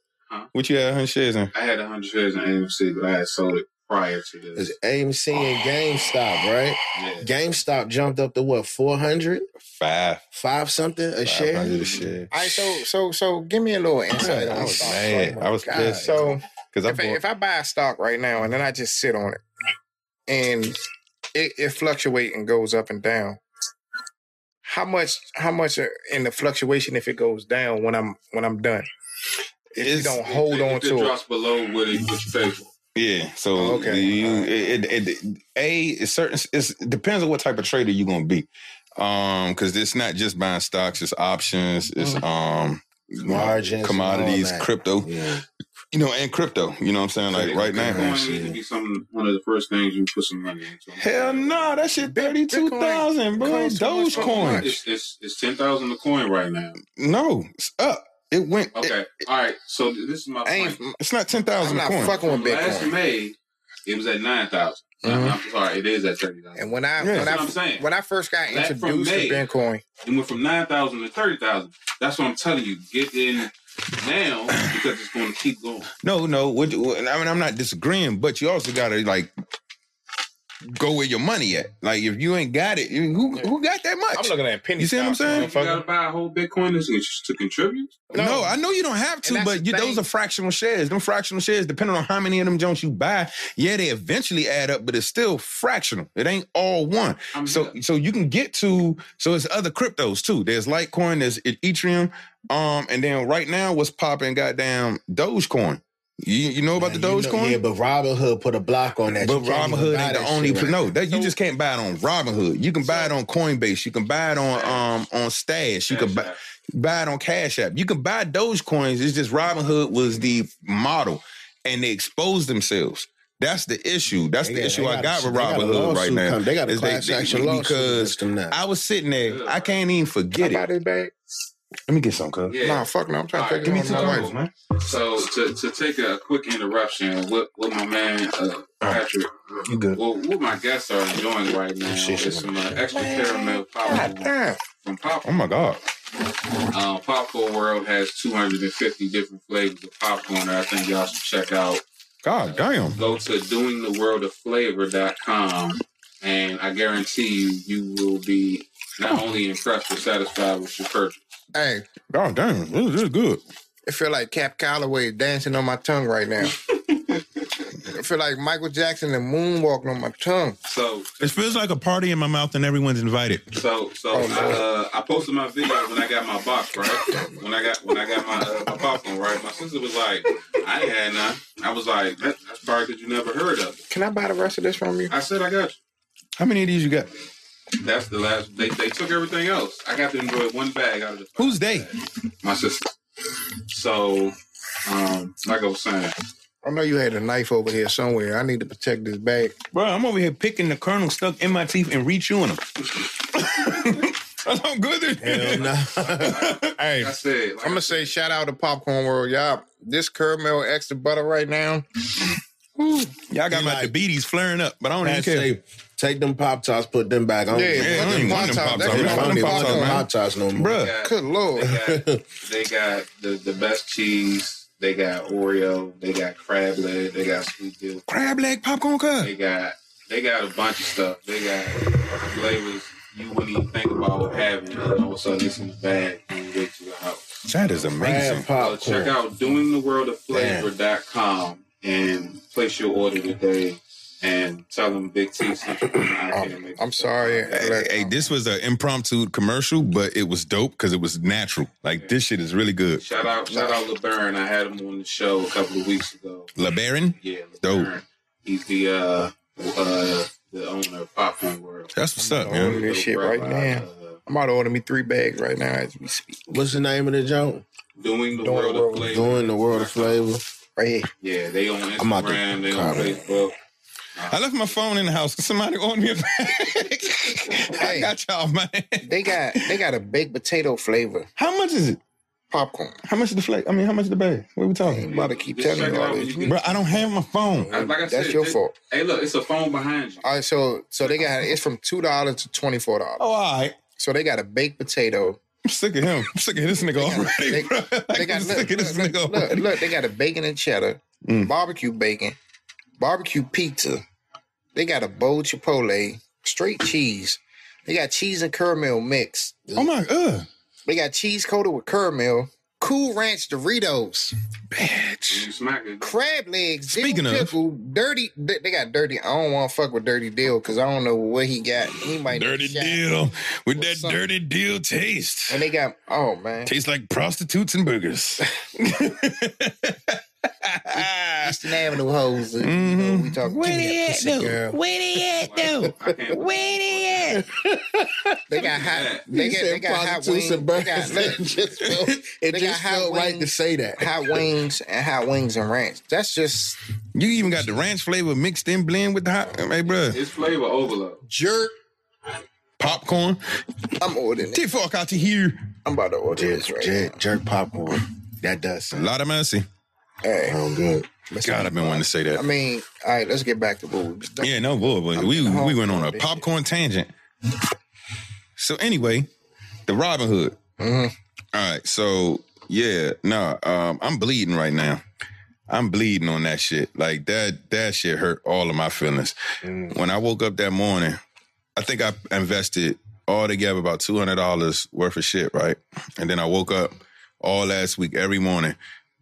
What you had 100 shares in? I had hundred shares in AMC, but I had sold it prior to this. It's AMC and GameStop, right? Yeah. GameStop jumped up to what, 400? Five. Five something a share? a share. All right, so so so give me a little insight I was stock. mad. I was God. pissed. So Because if I, bought, if I buy a stock right now and then I just sit on it and it, it fluctuate and goes up and down, how much how much uh, in the fluctuation if it goes down when I'm when I'm done? If you It's- don't hold if, on it to it. drops below what it what you pay for. Yeah. So Oh, okay. you, Alright. it, it, it, a it's certain. It's, it depends on what type of trader you're gonna be. Um, because it's not just buying stocks. It's options. It's um Margins and commodities, crypto. Yeah. You know, and crypto. You know what I'm saying? Like right now. Bitcoin need to be some one of the first things you put some money into. Hell no, that shit thirty two thousand, bro. costs so Dogecoin. It's it's, it's ten thousand a coin right now. No, it's up. It went. it- Okay, all right. So this is my point. it's not ten thousand. I'm not coin. fucking with From last May, it was at nine thousand. Mhm. I'm sorry, it is at thirty thousand. And when I Yeah. when what I I'm saying. when I first got That from introduced to Bitcoin, It went from nine thousand to thirty thousand. That's what I'm telling you. Get in now because it's going to keep going. No, no. What, what- I mean, I'm not disagreeing, but you also gotta like go where your money at. Like if you ain't got it, you- who who got that much? I'm looking at penny You see what I'm saying? You got to buy a whole Bitcoin to, to contribute. No, No. I know you don't have to, but you, those are fractional shares. Them fractional shares, depending on how many of them Jones you buy, yeah, they eventually add up, but it's still fractional. It ain't all one. I'm So, so you can get to. So it's other cryptos too. There's Litecoin, there's Ethereum, um, and then right now, what's popping? Goddamn Dogecoin. You you know about Man, the Dogecoin? yeah, but Robinhood put a block on that. But You Robinhood ain't the that only shit right no that you just can't buy it on Robinhood. You can buy it on Coinbase. You can buy it on um on Stash. You can buy, buy it on Cash App. You can buy Dogecoins. It's just Robinhood was the model, and they exposed themselves. That's the issue. That's They the got- issue they I got got a- with they got Robinhood right now. come- They got a is class action lawsuit because against them now. I was sitting there. I can't even Can I forget buy it. This bag? Let me get some, cuz. Yeah. Nah, fuck no. I'm trying to All take right, it give me on my two wife. man. So to, to take a quick interruption, with, what my man uh, Patrick, You good? well, what my guests are enjoying right now Shit, is some uh, extra caramel God popcorn damn. from Pop. Oh my god. Um, Popcorn World has 250 different flavors of popcorn that I think y'all should check out. God damn. Go to doingtheworldofflavor.com and I guarantee you, you will be not only impressed but satisfied with your purchase. Hey, God damn. This, this is good. it feel like Cab Calloway dancing on my tongue right now. I feel like Michael Jackson and moonwalking on my tongue. So, It feels like a party in my mouth and everyone's invited. so, so Oh, I, uh, I posted my video when I got my box right. When I got when I got my, uh, my popcorn right, my sister was like, "I ain't had none." I was like, that, "That's probably because you never heard of it." Can I buy the rest of this from you? I said, "I got you." How many of these you got? That's the last. They, they took everything else. I got to enjoy one bag out of the. Who's they? My sister. So, um, like I was saying, I know you had a knife over here somewhere. I need to protect this bag. Bro, I'm over here picking the kernel stuck in my teeth and re-chewing them. That's how good it Hell is. no. Hey, I said, like I'm gonna say shout out to Popcorn World, y'all. This caramel extra butter right now. Y'all got my like- diabetes flaring up, but I don't even care. say, take them Pop Tarts, put them back on. Yeah, Yeah, I fuck them want them Pop-Tarts. Pop-Tarts. I don't on want them them Pop Pop-Tarts, man. Pop Tarts no more. Bruh. they got, Good lord. they got, they got the, the best cheese. They got Oreo. They got crab leg. They got sweet deal. Crab leg popcorn cut. They got they got a bunch of stuff. They got flavors you wouldn't even think about having, and all of a sudden it's in the bag and you get to the house. That is amazing. Crab So check popcorn. out doingtheworldofflavor.com and place your order today and tell them Big T sent you. I can't make I'm sorry. Hey, hey, this was an impromptu commercial, but it was dope because it was natural. Like this shit is really good. Shout out, shout out LeBaron. I had him on the show a couple of weeks ago. LeBaron, Yeah, Dope. He's the uh, uh, the owner of Popcorn World. that's what's up, I'm man. this shit right now. I'm about to order me three bags right now as we speak. What's the name of the joint? Doing the Doing world the of flavor. Doing the world of flavor. Right here. Yeah, they on I'm out there. Instagram, they on Facebook. I left my phone in the house. Could somebody order me a bag? I Hey. got y'all, man. They got they got a baked potato flavor How much is it? popcorn. How much is the flake? I mean, how much is the bag? What are we I'm talking? about to keep telling check you all this. when you get- Bro, I don't have my phone. Like I That's said, your just- fault. Hey, look, it's a phone behind you. All right, so so they got it's from two dollars to twenty four dollars. Oh, all right. So they got a baked potato. I'm sick of him. I'm sick of this nigga already, they- bro. They Like, got I'm look, sick of this look, nigga look, look, they got a bacon and cheddar, Mm. barbecue bacon, barbecue pizza. They got a bowl chipotle, straight cheese. They got cheese and caramel mix. Oh my god. They got cheese coated with caramel, cool ranch Doritos, Bitch. You smack it. crab legs, Speaking of- pickle, dirty. They they got dirty. I don't want to fuck with Dirty Deal because I don't know what he got. He might Dirty deal with that something. dirty deal taste. And they got oh man, Tastes like prostitutes and burgers. Eastern Avenue hoes. You know, we mm-hmm. talking Where give me they at, pussy though? girl. Where they at, though? Where they at? They got hot. They got, they got hot wings. They got, it just felt, it They just hot felt right to say that. hot wings and hot wings and ranch. That's just You even got the ranch flavor mixed in blend with the hot. Hey, bro. It's flavor overload. jerk. Popcorn. I'm ordering it. Get fuck out to here. I'm about to order Jerk, this right jerk, jerk popcorn. That does sound, A Lot of mercy. Now. Hey, sound good. God, I've been wanting to say that. I mean, all right, let's get back to what we was. Yeah, no boy, but we I'm we went on a home. popcorn tangent. So anyway, the Robinhood. Mhm. All right, so yeah, no, um, I'm bleeding right now. I'm bleeding on that shit. Like that that shit hurt all of my feelings. When I woke up that morning, I think I invested all together about two hundred dollars worth of shit, right? And then I woke up all last week every morning.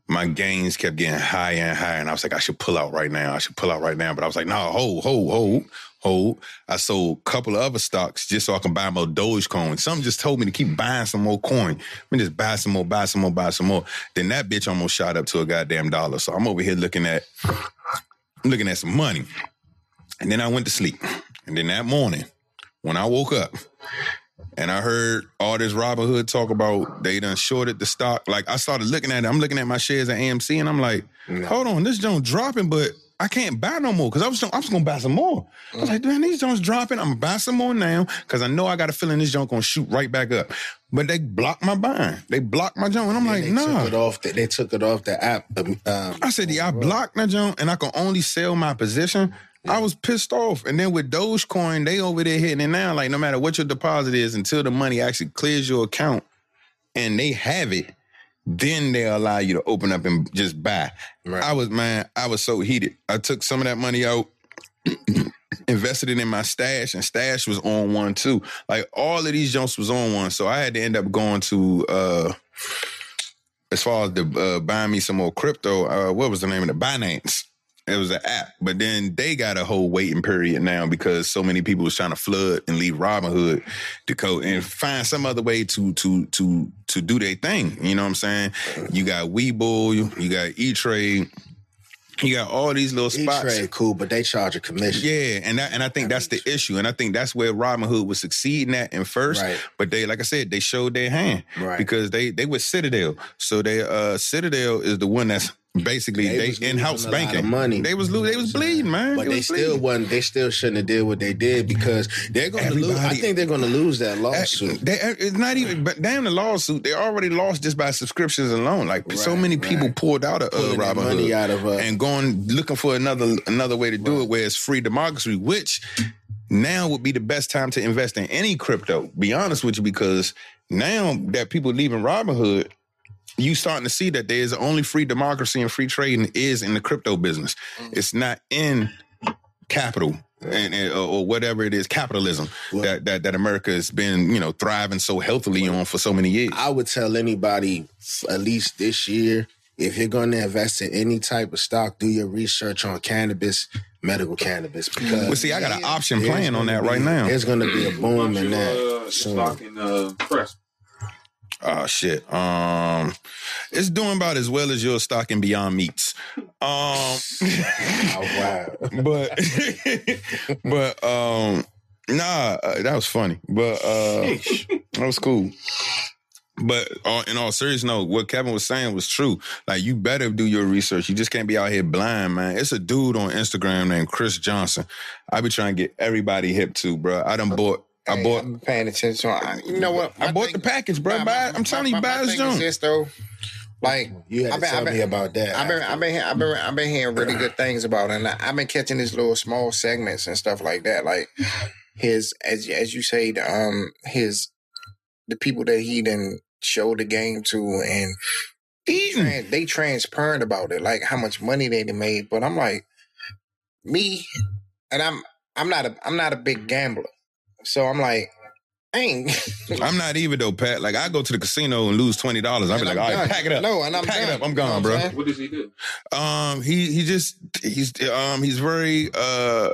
My gains kept getting higher and higher, and I was like, I should pull out right now. I should pull out right now. But I was like, no, hold, hold, hold, hold. I sold a couple of other stocks just so I can buy more Dogecoin. Something just told me to keep buying some more coin. Let me just buy some more, buy some more, buy some more. Then that bitch almost shot up to a goddamn dollar. So I'm over here looking at, I'm looking at some money. And then I went to sleep. And then that morning, when I woke up and I heard all this Robinhood talk about they done shorted the stock, like I started looking at it. I'm looking at my shares at AMC and I'm like, hold on, this joint dropping, but I can't buy no more because I was, I was gonna buy some more. I was like, man, these joints dropping. I'm gonna buy some more now because I know I got a feeling this joint gonna shoot right back up. But they blocked my buying. They blocked my joint. And I'm like, they nah. took it off. The, they took it off the app. Um, um, I said, yeah, I blocked that joint and I can only sell my position. I was pissed off. And then with Dogecoin, they over there hitting it now. Like no matter what your deposit is, until the money actually clears your account and they have it, then they allow you to open up and just buy. Right. I was man, I was so heated. I took some of that money out. invested it in my stash and stash was on one too like all of these jumps was on one so i had to end up going to uh as far as the uh, buying me some more crypto, uh, what was the name of the Binance? It was an app, but then they got a whole waiting period now because so many people was trying to flood and leave Robinhood to go and find some other way to to to to do their thing. You know what I'm saying? You got Webull, you, got E Trade, you got all these little spots. trade cool, but they charge a commission. Yeah, and that, and I think that's the issue, and I think that's where Robinhood was succeeding at in first. Right. But they, like I said, they showed their hand Right. because they they were Citadel. So they uh Citadel is the one that's basically They they, lot of banking money. They was lo- they was bleeding, man. But they was still wasn't. They still shouldn't have did what they did because they're going to lose. I think they're going to lose that Uh, lawsuit. They, it's not even, but damn the lawsuit. They already lost just by subscriptions alone. Like so Right, many people right. pulled out of uh, Robinhood money out of, uh, and going looking for another another way to do it, where it's free democracy, which now would be the best time to invest in any crypto. Be honest with you, because now that people leaving Robinhood, you starting to see that there's only free democracy and free trading is in the crypto business. It's not in capital and, and- or, or whatever it is, capitalism that, that that America has been, you know, thriving so healthily on for so many years. I would tell anybody, at least this year, if you're going to invest in any type of stock, do your research on cannabis, medical cannabis, because Well, see, I got an option there's plan on gonna that right now. There's going to be a boom in that. uh, soon. stock in uh, press. Oh shit. Um, it's doing about as well as your stock in Beyond Meats. Um, Oh, wow. but but um, nah, uh, that was funny. But uh, that was cool. But all, in all seriousness, no, what Kevin was saying was true. Like you better do your research. You just can't be out here blind, man. It's a dude on Instagram named Chris Johnson. I be trying to get everybody hip to, bro. I done bought. I Hey, bought. I'm paying attention. I, you know what? I My bought thing- the package, bro. my- my- I'm telling my- you, my buy this thing joint. this, though. Like You had to I've been- tell been- me about that. I've been, I've been, I've been, I've been hearing really good things about it, and I, I've been catching these little small segments and stuff like that. Like his, as as you say, the, um, his the people that he then showed the game to, and Eating. they transparent about it, like how much money they made. But I'm like, me, and I'm, I'm not a, I'm not a big gambler, so I'm like, I ain't. I'm not even though, Pat. Like I go to the casino and lose twenty dollars. I'll be like, I'm all right, done. pack it up. No, and I'm pack it up. I'm You know gone, what bro. What does he do? Um, he he just he's um he's very uh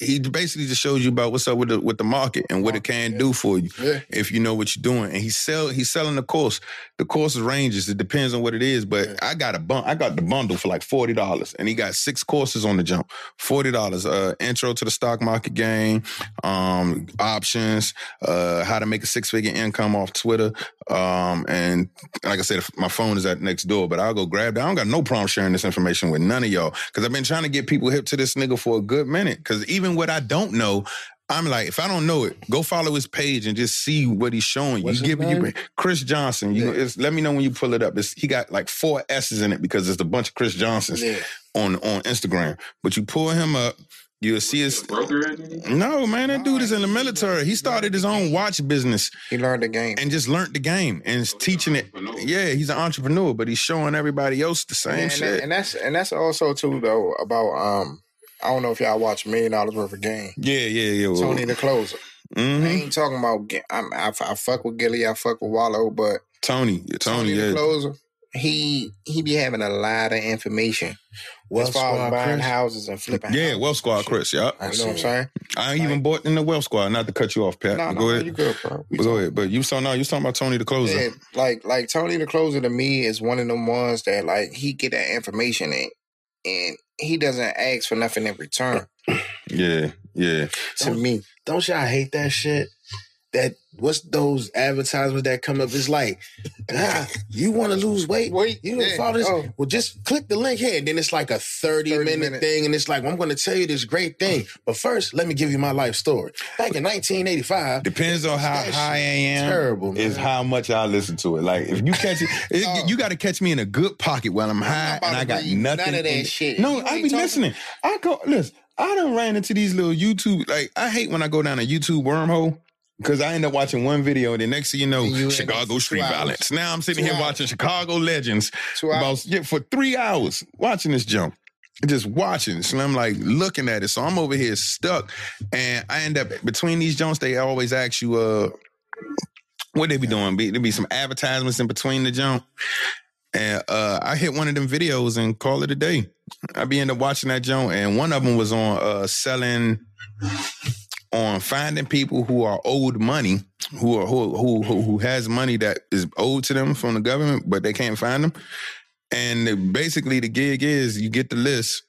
he basically just shows you about what's up with the with the market and what it can do for you Yeah. if you know what you're doing. And he sell he's selling the course. The course ranges. It depends on what it is. But I got a bun I got the bundle for like forty dollars, and he got six courses on the jump. Forty dollars. Uh, intro to the stock market game, um, options, uh, how to make a six figure income off Twitter, um, and like I said, my phone is at next door, but I'll go grab that. I don't got no problem sharing this information with none of y'all because I've been trying to get people hip to this nigga for a good minute. Because even what I don't know, I'm like, if I don't know it, go follow his page and just see what he's showing you. What's He his giving you? Chris Johnson. You Yeah. it's, let me know when you pull it up. It's, he got like four S's in it because it's a bunch of Chris Johnsons Yeah. on on Instagram. But you pull him up, you'll see his. Broker? No, man, that dude is in the military. He started his own watch business He learned the game. and just learned the game and is teaching it. Yeah, he's an entrepreneur, but he's showing everybody else the same and, shit. and that's and that's also too though about um I don't know if y'all watch Million Dollars Worth of Game. yeah, yeah, yeah. well, Tony the closer. I mhm. ain't talking about. Ga- I'm, I, I fuck with Gillie. I fuck with Wallo, but Tony, yeah, Tony, the yeah. closer. He he be having a lot of information Wealth as far as Squad buying Chris? houses and flipping. Yeah, houses. Wealth Squad, Chris. Yeah, I You know what I'm saying? I ain't even bought in the Wealth Squad. Not to cut you off, Pat. No, but no, go no, ahead. you good, bro. We But go talking- ahead. But you saw now you was talking about Tony the closer. Yeah, like like Tony the closer to me is one of them ones that like he get that information in, and he doesn't ask for nothing in return. Yeah, yeah. To me, Don't y'all hate that shit? That what's those advertisements that come up? It's like, ah, you want to lose weight? Wait, you don't follow this? oh. Well, just click the link here. And then it's like a 30, 30 minute, minute. thing. And it's like, well, I'm going to tell you this great thing. But first, let me give you my life story. Back in 1985, Depends on how high I am. terrible, man. Is how much I listen to it. Like if you catch it, it- No. you got to catch me in a good pocket while I'm high about and I got nothing. none of that in- shit. No, You I be talking- listening. I go listen. I done ran into these little YouTube. Like I hate when I go down a YouTube wormhole. Because I end up watching one video, and the next thing you know, you Chicago street hours. violence. Now I'm sitting Two here hours. watching Chicago legends about yeah, for three hours watching this jump. Just watching. So I'm like looking at it. So I'm over here stuck. And I end up between these jumps, they always ask you, uh, what they be doing? Be there be some advertisements in between the jump. And uh I hit one of them videos and call it a day. I be end up watching that jump, and one of them was on uh selling on finding people who are owed money, who are who who who, who has money that is owed to them from the government, but they can't find them. And basically, the gig is you get the list,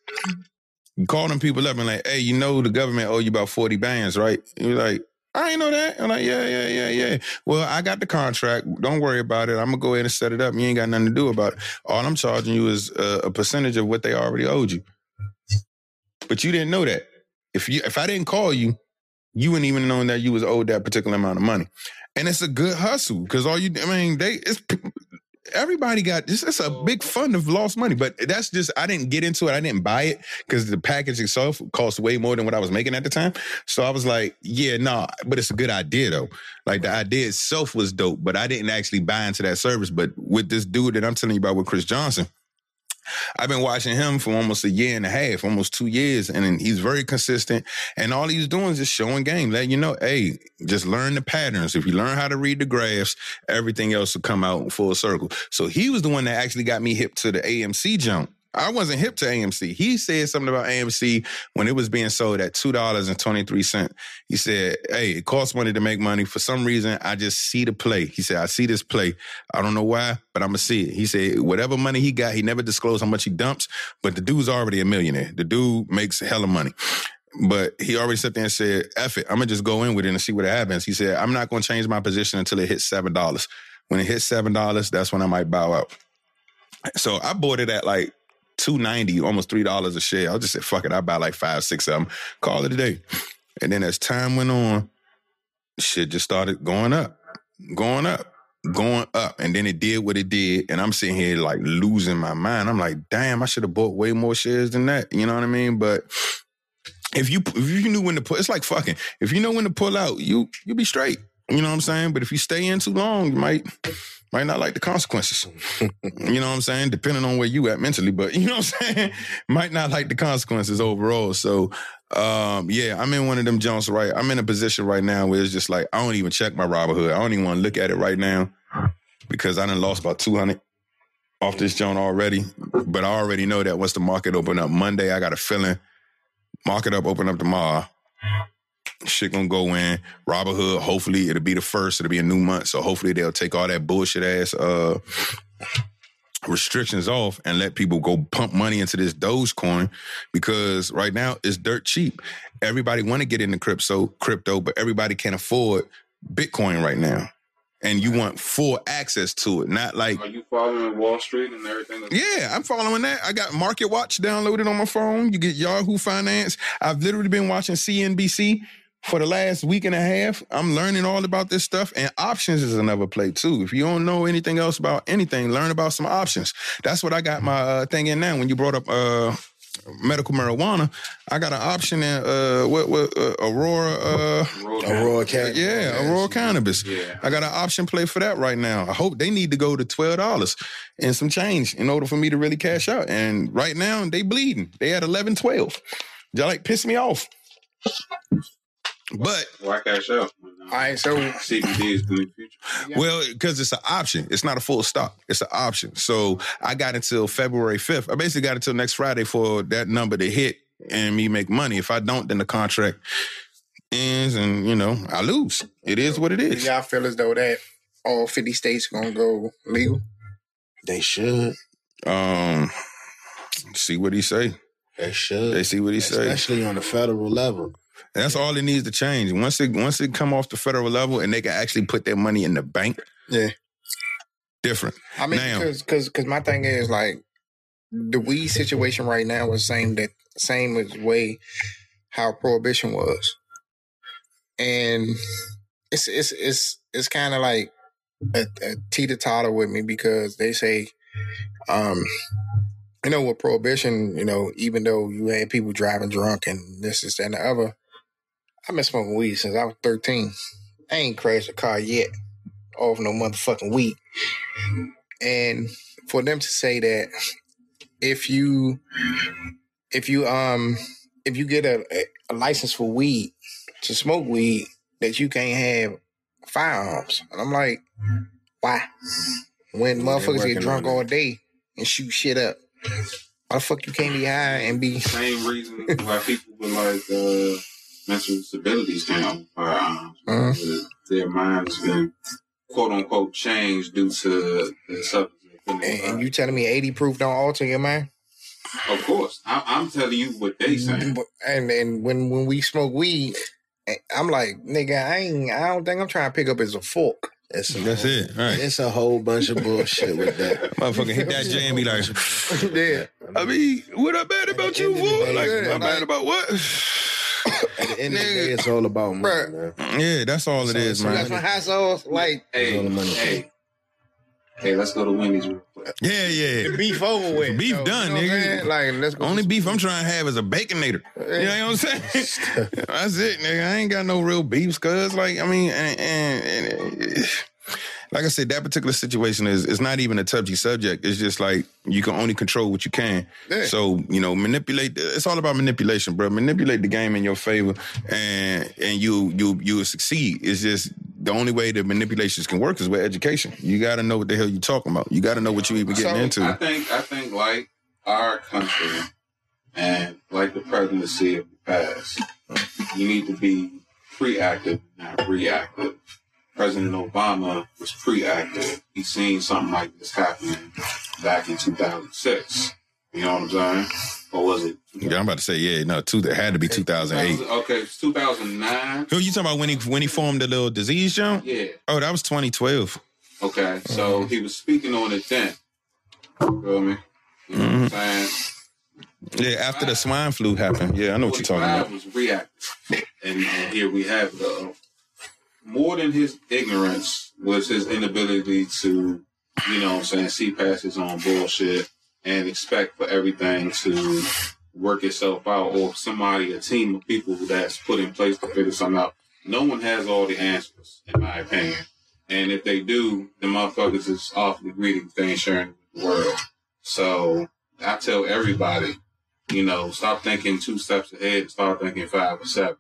you call them people up and like, hey, you know the government owe you about forty bands, right? You're like, I ain't know that. I'm like, yeah, yeah, yeah, yeah. Well, I got the contract. Don't worry about it. I'm gonna go ahead and set it up. You ain't got nothing to do about it. All I'm charging you is a, a percentage of what they already owed you. But you didn't know that. If you if I didn't call you, you wouldn't even know that you was owed that particular amount of money. And it's a good hustle because all you, I mean, they, it's everybody got this. It's a big mm-hmm. fund of lost money, but that's just I didn't get into it. I didn't buy it because the package itself cost way more than what I was making at the time. So I was like, yeah, nah, but it's a good idea though. Like the idea itself was dope, but I didn't actually buy into that service. But with this dude that I'm telling you about with Chris Johnson. I've been watching him for almost a year and a half, almost two years, and he's very consistent. And all he's doing is just showing game, letting you know, hey, just learn the patterns. If you learn how to read the graphs, everything else will come out full circle. So he was the one that actually got me hip to the AMC jump. I wasn't hip to AMC. He said something about AMC when it was being sold at two dollars and twenty three cent. He said, "Hey, it costs money to make money. For some reason, I just see the play." He said, "I see this play. I don't know why, but I'm gonna see it." He said, "Whatever money he got, he never disclosed how much he dumps, but the dude's already a millionaire. The dude makes hella money." But he already sat there and said, F it, I'm gonna just go in with it and see what happens. He said, I'm not gonna change my position until it hits seven dollars. When it hits seven dollars, that's when I might bow out. So I bought it at like two ninety, almost three dollars a share. I just said, fuck it, I buy like five, six of them, call it a day. And then as time went on, shit just started going up, going up, going up. And then it did what it did. And I'm sitting here like losing my mind. I'm like, damn, I should have bought way more shares than that. You know what I mean? But if you if you knew when to pull, it's like fucking. If you know when to pull out, you you be straight. You know what I'm saying? But if you stay in too long, you might might not like the consequences. you know what I'm saying? Depending on where you at mentally, but you know what I'm saying? might not like the consequences overall. So um, yeah, I'm in one of them jumps right. I'm in a position right now where it's just like I don't even check my Robinhood. I don't even want to look at it right now because I done lost about 200 off this joint already. But I already know that once the market open up Monday, I got a feeling market up, open up tomorrow. Shit gonna go in. Robinhood, hopefully it'll be the first. It'll be a new month. So hopefully they'll take all that bullshit ass uh restrictions off and let people go pump money into this Dogecoin because right now it's dirt cheap. Everybody want to get into crypto, crypto, but everybody can't afford Bitcoin right now. And you want full access to it, not like Are you following Wall Street and everything? yeah, I'm following that. I got Market Watch downloaded on my phone. You get Yahoo Finance. I've literally been watching CNBC for the last week and a half. I'm learning all about this stuff, and options is another play too. If you don't know anything else about anything, learn about some options. That's what I got my uh, thing in now. When you brought up uh, medical marijuana, I got an option in uh, what what uh, Aurora. Uh, Aurora Cat. yeah, Aurora Cannabis. Yeah. I got an option play for that right now. I hope they need to go to twelve dollars and some change in order for me to really cash out. And right now they bleeding. They at 11, 12. Y'all like piss me off. But Why cash out? All right, so CBD is good in the future. well, because it's an option. It's not a full stop. It's an option. So I got until February fifth. I basically got until next Friday for that number to hit and me make money. If I don't, then the contract ends, and you know I lose. It is what it is. do y'all feel as though that all 50 states gonna go legal? They should. Um, see what he say. They should. They see what he say. Especially on the federal level. And that's all it needs to change. Once it once it come off the federal level and they can actually put their money in the bank, Yeah. different. I mean, because because because my thing is like the weed situation right now is same that same as way how prohibition was, and it's it's it's it's kind of like a, a teeter totter with me because they say, um, you know, with prohibition, you know, even though you had people driving drunk and this, this, that, and the other, I've been smoking weed since I was thirteen. I ain't crashed a car yet off no motherfucking weed. And for them to say that if you if you um if you get a, a license for weed to smoke weed that you can't have firearms. And I'm like, why? When motherfuckers get drunk all day and shoot shit up. Why the fuck you can't be high and be Same reason why people with like uh, mental disabilities can't own firearms. Mhm. Their minds been quote unquote changed due to the substance. they put in their and, and you telling me 80 proof don't alter your mind? Of course, I, I'm telling you what they say. And and when when we smoke weed, eh, I'm like, nigga, I ain't I don't think I'm trying to pick up as a fork. It's a That's whole, it. Right. It's a whole bunch of bullshit with that. Motherfucker hit that jam, be like, yeah. I mean, what I bad about you, end boy? Like, yeah, I'm bad about what? At the end of the day, it's all about money, Bruh. man. Yeah, that's all it is, So- man. That's my hot sauce. Like Hey, all the money. hey, hey, let's go to Wendy's real quick. Yeah, yeah. the beef over with. Beef So, done, you know what I'm nigga. saying? Like let's go. Only beef I'm trying to have is a baconator. You know what I'm saying? That's it, nigga. I ain't got no real beefs, cuz like I mean, and, and, and like I said, that particular situation is it's not even a touchy subject. It's just like you can only control what you can. Yeah. So you know, manipulate. It's all about manipulation, bro. Manipulate the game in your favor, and and you you you will succeed. It's just the only way the manipulations can work is with education. You got to know what the hell you're talking about. You got to know what you even getting So, into. I think I think like our country and like the presidency of the past, you need to be pre-active, not reactive. President Obama was pre-active. He seen something like this happening back in 2006. You know what I'm saying? Or was it? Yeah, I'm about to say yeah. No, two. That had to be 2008. Okay, it's 2009. Who you talking about when he when he formed the little disease jump? Yeah. Oh, that was 2012. Okay, Okay, so he was speaking on it then. You feel me? You know Mm-hmm. what I'm saying? Yeah, after the swine flu happened. Yeah, I know what you're talking 45 about. was reactive. And, and here we have it. More than his ignorance was his inability to, you know what I'm saying, see past his own bullshit and expect for everything to work itself out or somebody, a team of people that's put in place to figure something out. No one has all the answers, in my opinion. And if they do, the motherfuckers is awfully greedy if they ain't sharing the world. So I tell everybody, you know, stop thinking two steps ahead, start thinking five or seven.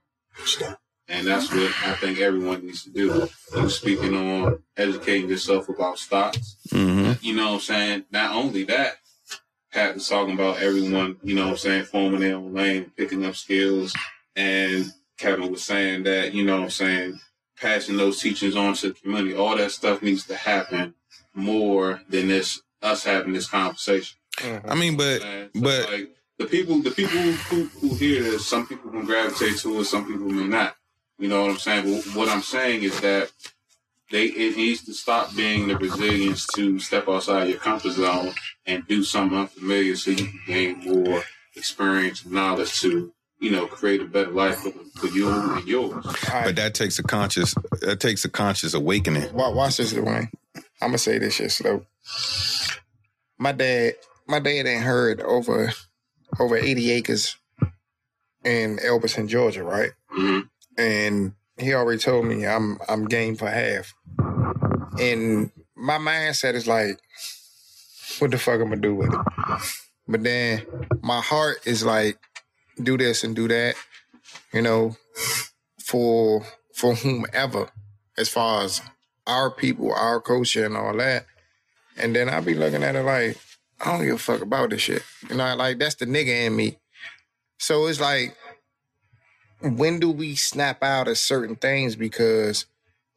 And that's what I think everyone needs to do. Speaking on educating yourself about stocks. hmm You know what I'm saying? Not only that, Pat was talking about everyone, you know what I'm saying, forming their own lane, picking up skills. And Kevin was saying that, you know what I'm saying, passing those teachings on to the community. All that stuff needs to happen more than this us having this conversation. I mean, but so, but like the people, the people who, who hear this, some people can gravitate to it, some people may not. You know what I'm saying? But what I'm saying is that they it needs to stop being the resilience to step outside your comfort zone and do something unfamiliar so you can gain more experience and knowledge to you know create a better life for, for you and yours. All right. but that takes a conscious that takes a conscious awakening. Wa- Watch this, Dwayne. I'm gonna say this shit slow. My dad, my dad ain't heard over over 80 acres in Elberton, Georgia, right? Mhm. And he already told me I'm I'm game for half. And my mindset is like, what the fuck I'm gonna do with it? But then my heart is like, do this and do that, you know, for for whomever, as far as our people, our culture, and all that. And then I'll be looking at it like, I don't give a fuck about this shit. You know, like that's the nigga in me. So it's like, when do we snap out of certain things? Because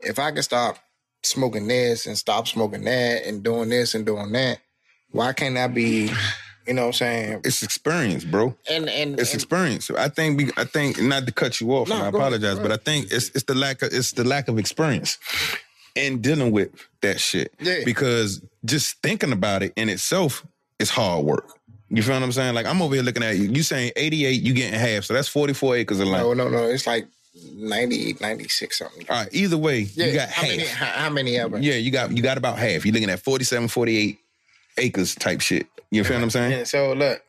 if I can stop smoking this and stop smoking that and doing this and doing that, why can't I be, you know what I'm saying? It's experience, bro. And and, It's and experience. I think. We, I think not to cut you off, No, and I go ahead, apologize, but I think it's it's the lack of it's the lack of experience in dealing with that shit. Yeah. Because just thinking about it in itself is hard work. You feel what I'm saying? Like I'm over here looking at you. You saying 88, you getting half, so that's 44 acres of land. no, no, no. It's like 90, 96 something. All right. Either way, Yeah, you got how half. many? How, how many ever? Yeah, you got you got about half. You're looking at 47, 48 acres type shit. You feel what I'm saying? And so look,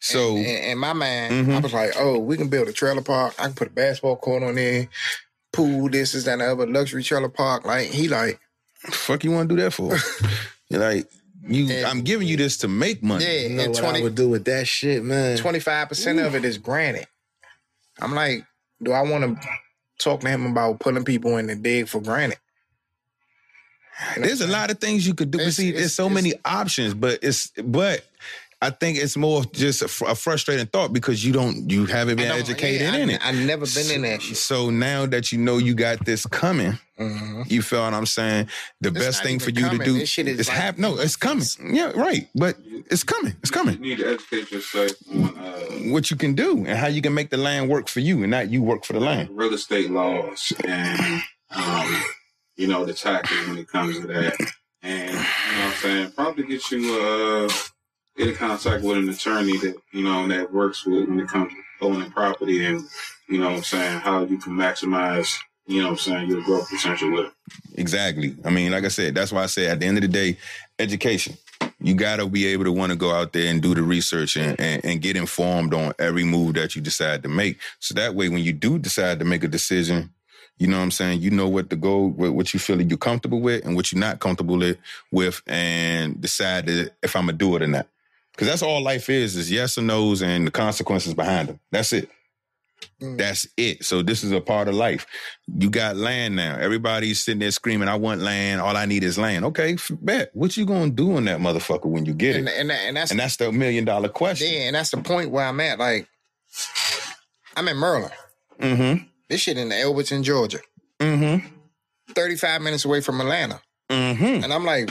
So in, in my mind, Mhm. I was like, oh, we can build a trailer park. I can put a basketball court on there, pool, this, is that, and the other luxury trailer park. Like he like, fuck you want to do that for? You're like you. And- I'm giving you this to make money. yeah, You know and what I 20, would do with that shit, man? 25 percent of it is granted. I'm like, do I want to talk to him about putting people in the dig for granted? There's a lot of things you could do. But It's- see, it's- there's so it's- many options, but it's but I think it's more just a, fr- a frustrating thought because you don't you haven't been saying? I don't- educated yeah, in I, it. I've never been in that shit. So now that you know you got this coming, Mhm. you feel what I'm saying? The It's best thing for you coming. to do This shit is is like- have no, it's coming. Yeah, right. But it's coming. It's coming. You need to educate yourself on uh, What you can do and how you can make the land work for you and not you work for the land. real estate laws and um, you know the tactics when it comes to that. And you know what I'm saying, probably get you uh get in contact with an attorney that you know that works with when it comes to owning property and you know what I'm saying how you can maximize you know what I'm saying your growth potential with it. Exactly. I mean, like I said, that's why I say at the end of the day, education. You gotta be able to want to go out there and do the research and, and, and get informed on every move that you decide to make. So that way, when you do decide to make a decision, you know what I'm saying, you know what to go, what, you feel you're comfortable with and what you're not comfortable with, and decide if I'm gonna do it or not. Because that's all life is, is yes or no's and the consequences behind them. That's it. Mm. That's it. So this is a part of life. You got land now. Everybody's sitting there screaming, I want land. All I need is land. Okay, bet. What you gonna do on that motherfucker when you get And, it? and, and that's And that's the million dollar question. yeah, and that's the point where I'm at. Like, I'm in Maryland. Mm-hmm. This shit in Elberton, Georgia, Mm-hmm. 35 minutes away from Atlanta, Mm-hmm. and I'm like,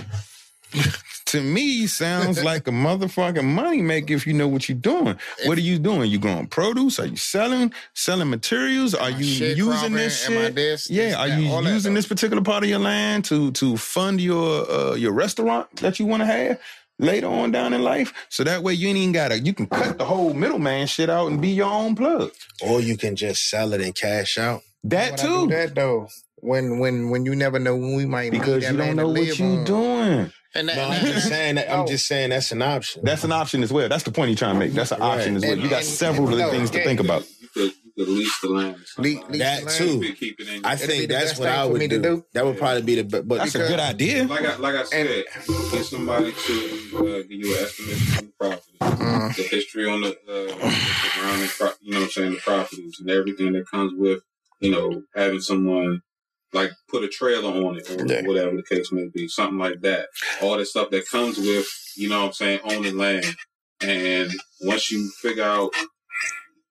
to me sounds like a motherfucking money maker if you know what you're doing. What are you doing? You growing produce? Are you selling selling materials? Are you using this shit? this, Yeah, this, are that, you that, using this particular part of your land to to fund your uh, your restaurant that you want to have later on down in life? So that way you ain't even gotta you can cut the whole middleman shit out and be your own plug. Or you can just sell it and cash out. That When I too. that though. When when when you never know when we might need because that you don't land to know what you on. doing. And that, No, I'm just saying that. I'm just saying that's an option. That's an option as well. That's the point you're trying to make. That's an Right. option as well. And- You got and- several no, things to think about. You could, you could lease the land. Le- lease That the land. too. You could keep it in. I think that's what I would me do. to do. That would probably be the best. but That's a good idea. like I like I said, get somebody to uh, give you an estimate on the property, Mm. the history on the uh, the surrounding, pro- you know, what I'm saying the properties and everything that comes with, you know, having someone like put a trailer on it or Yeah. whatever the case may be, something like that. All the stuff that comes with, you know, what I'm saying owning land, and once you figure out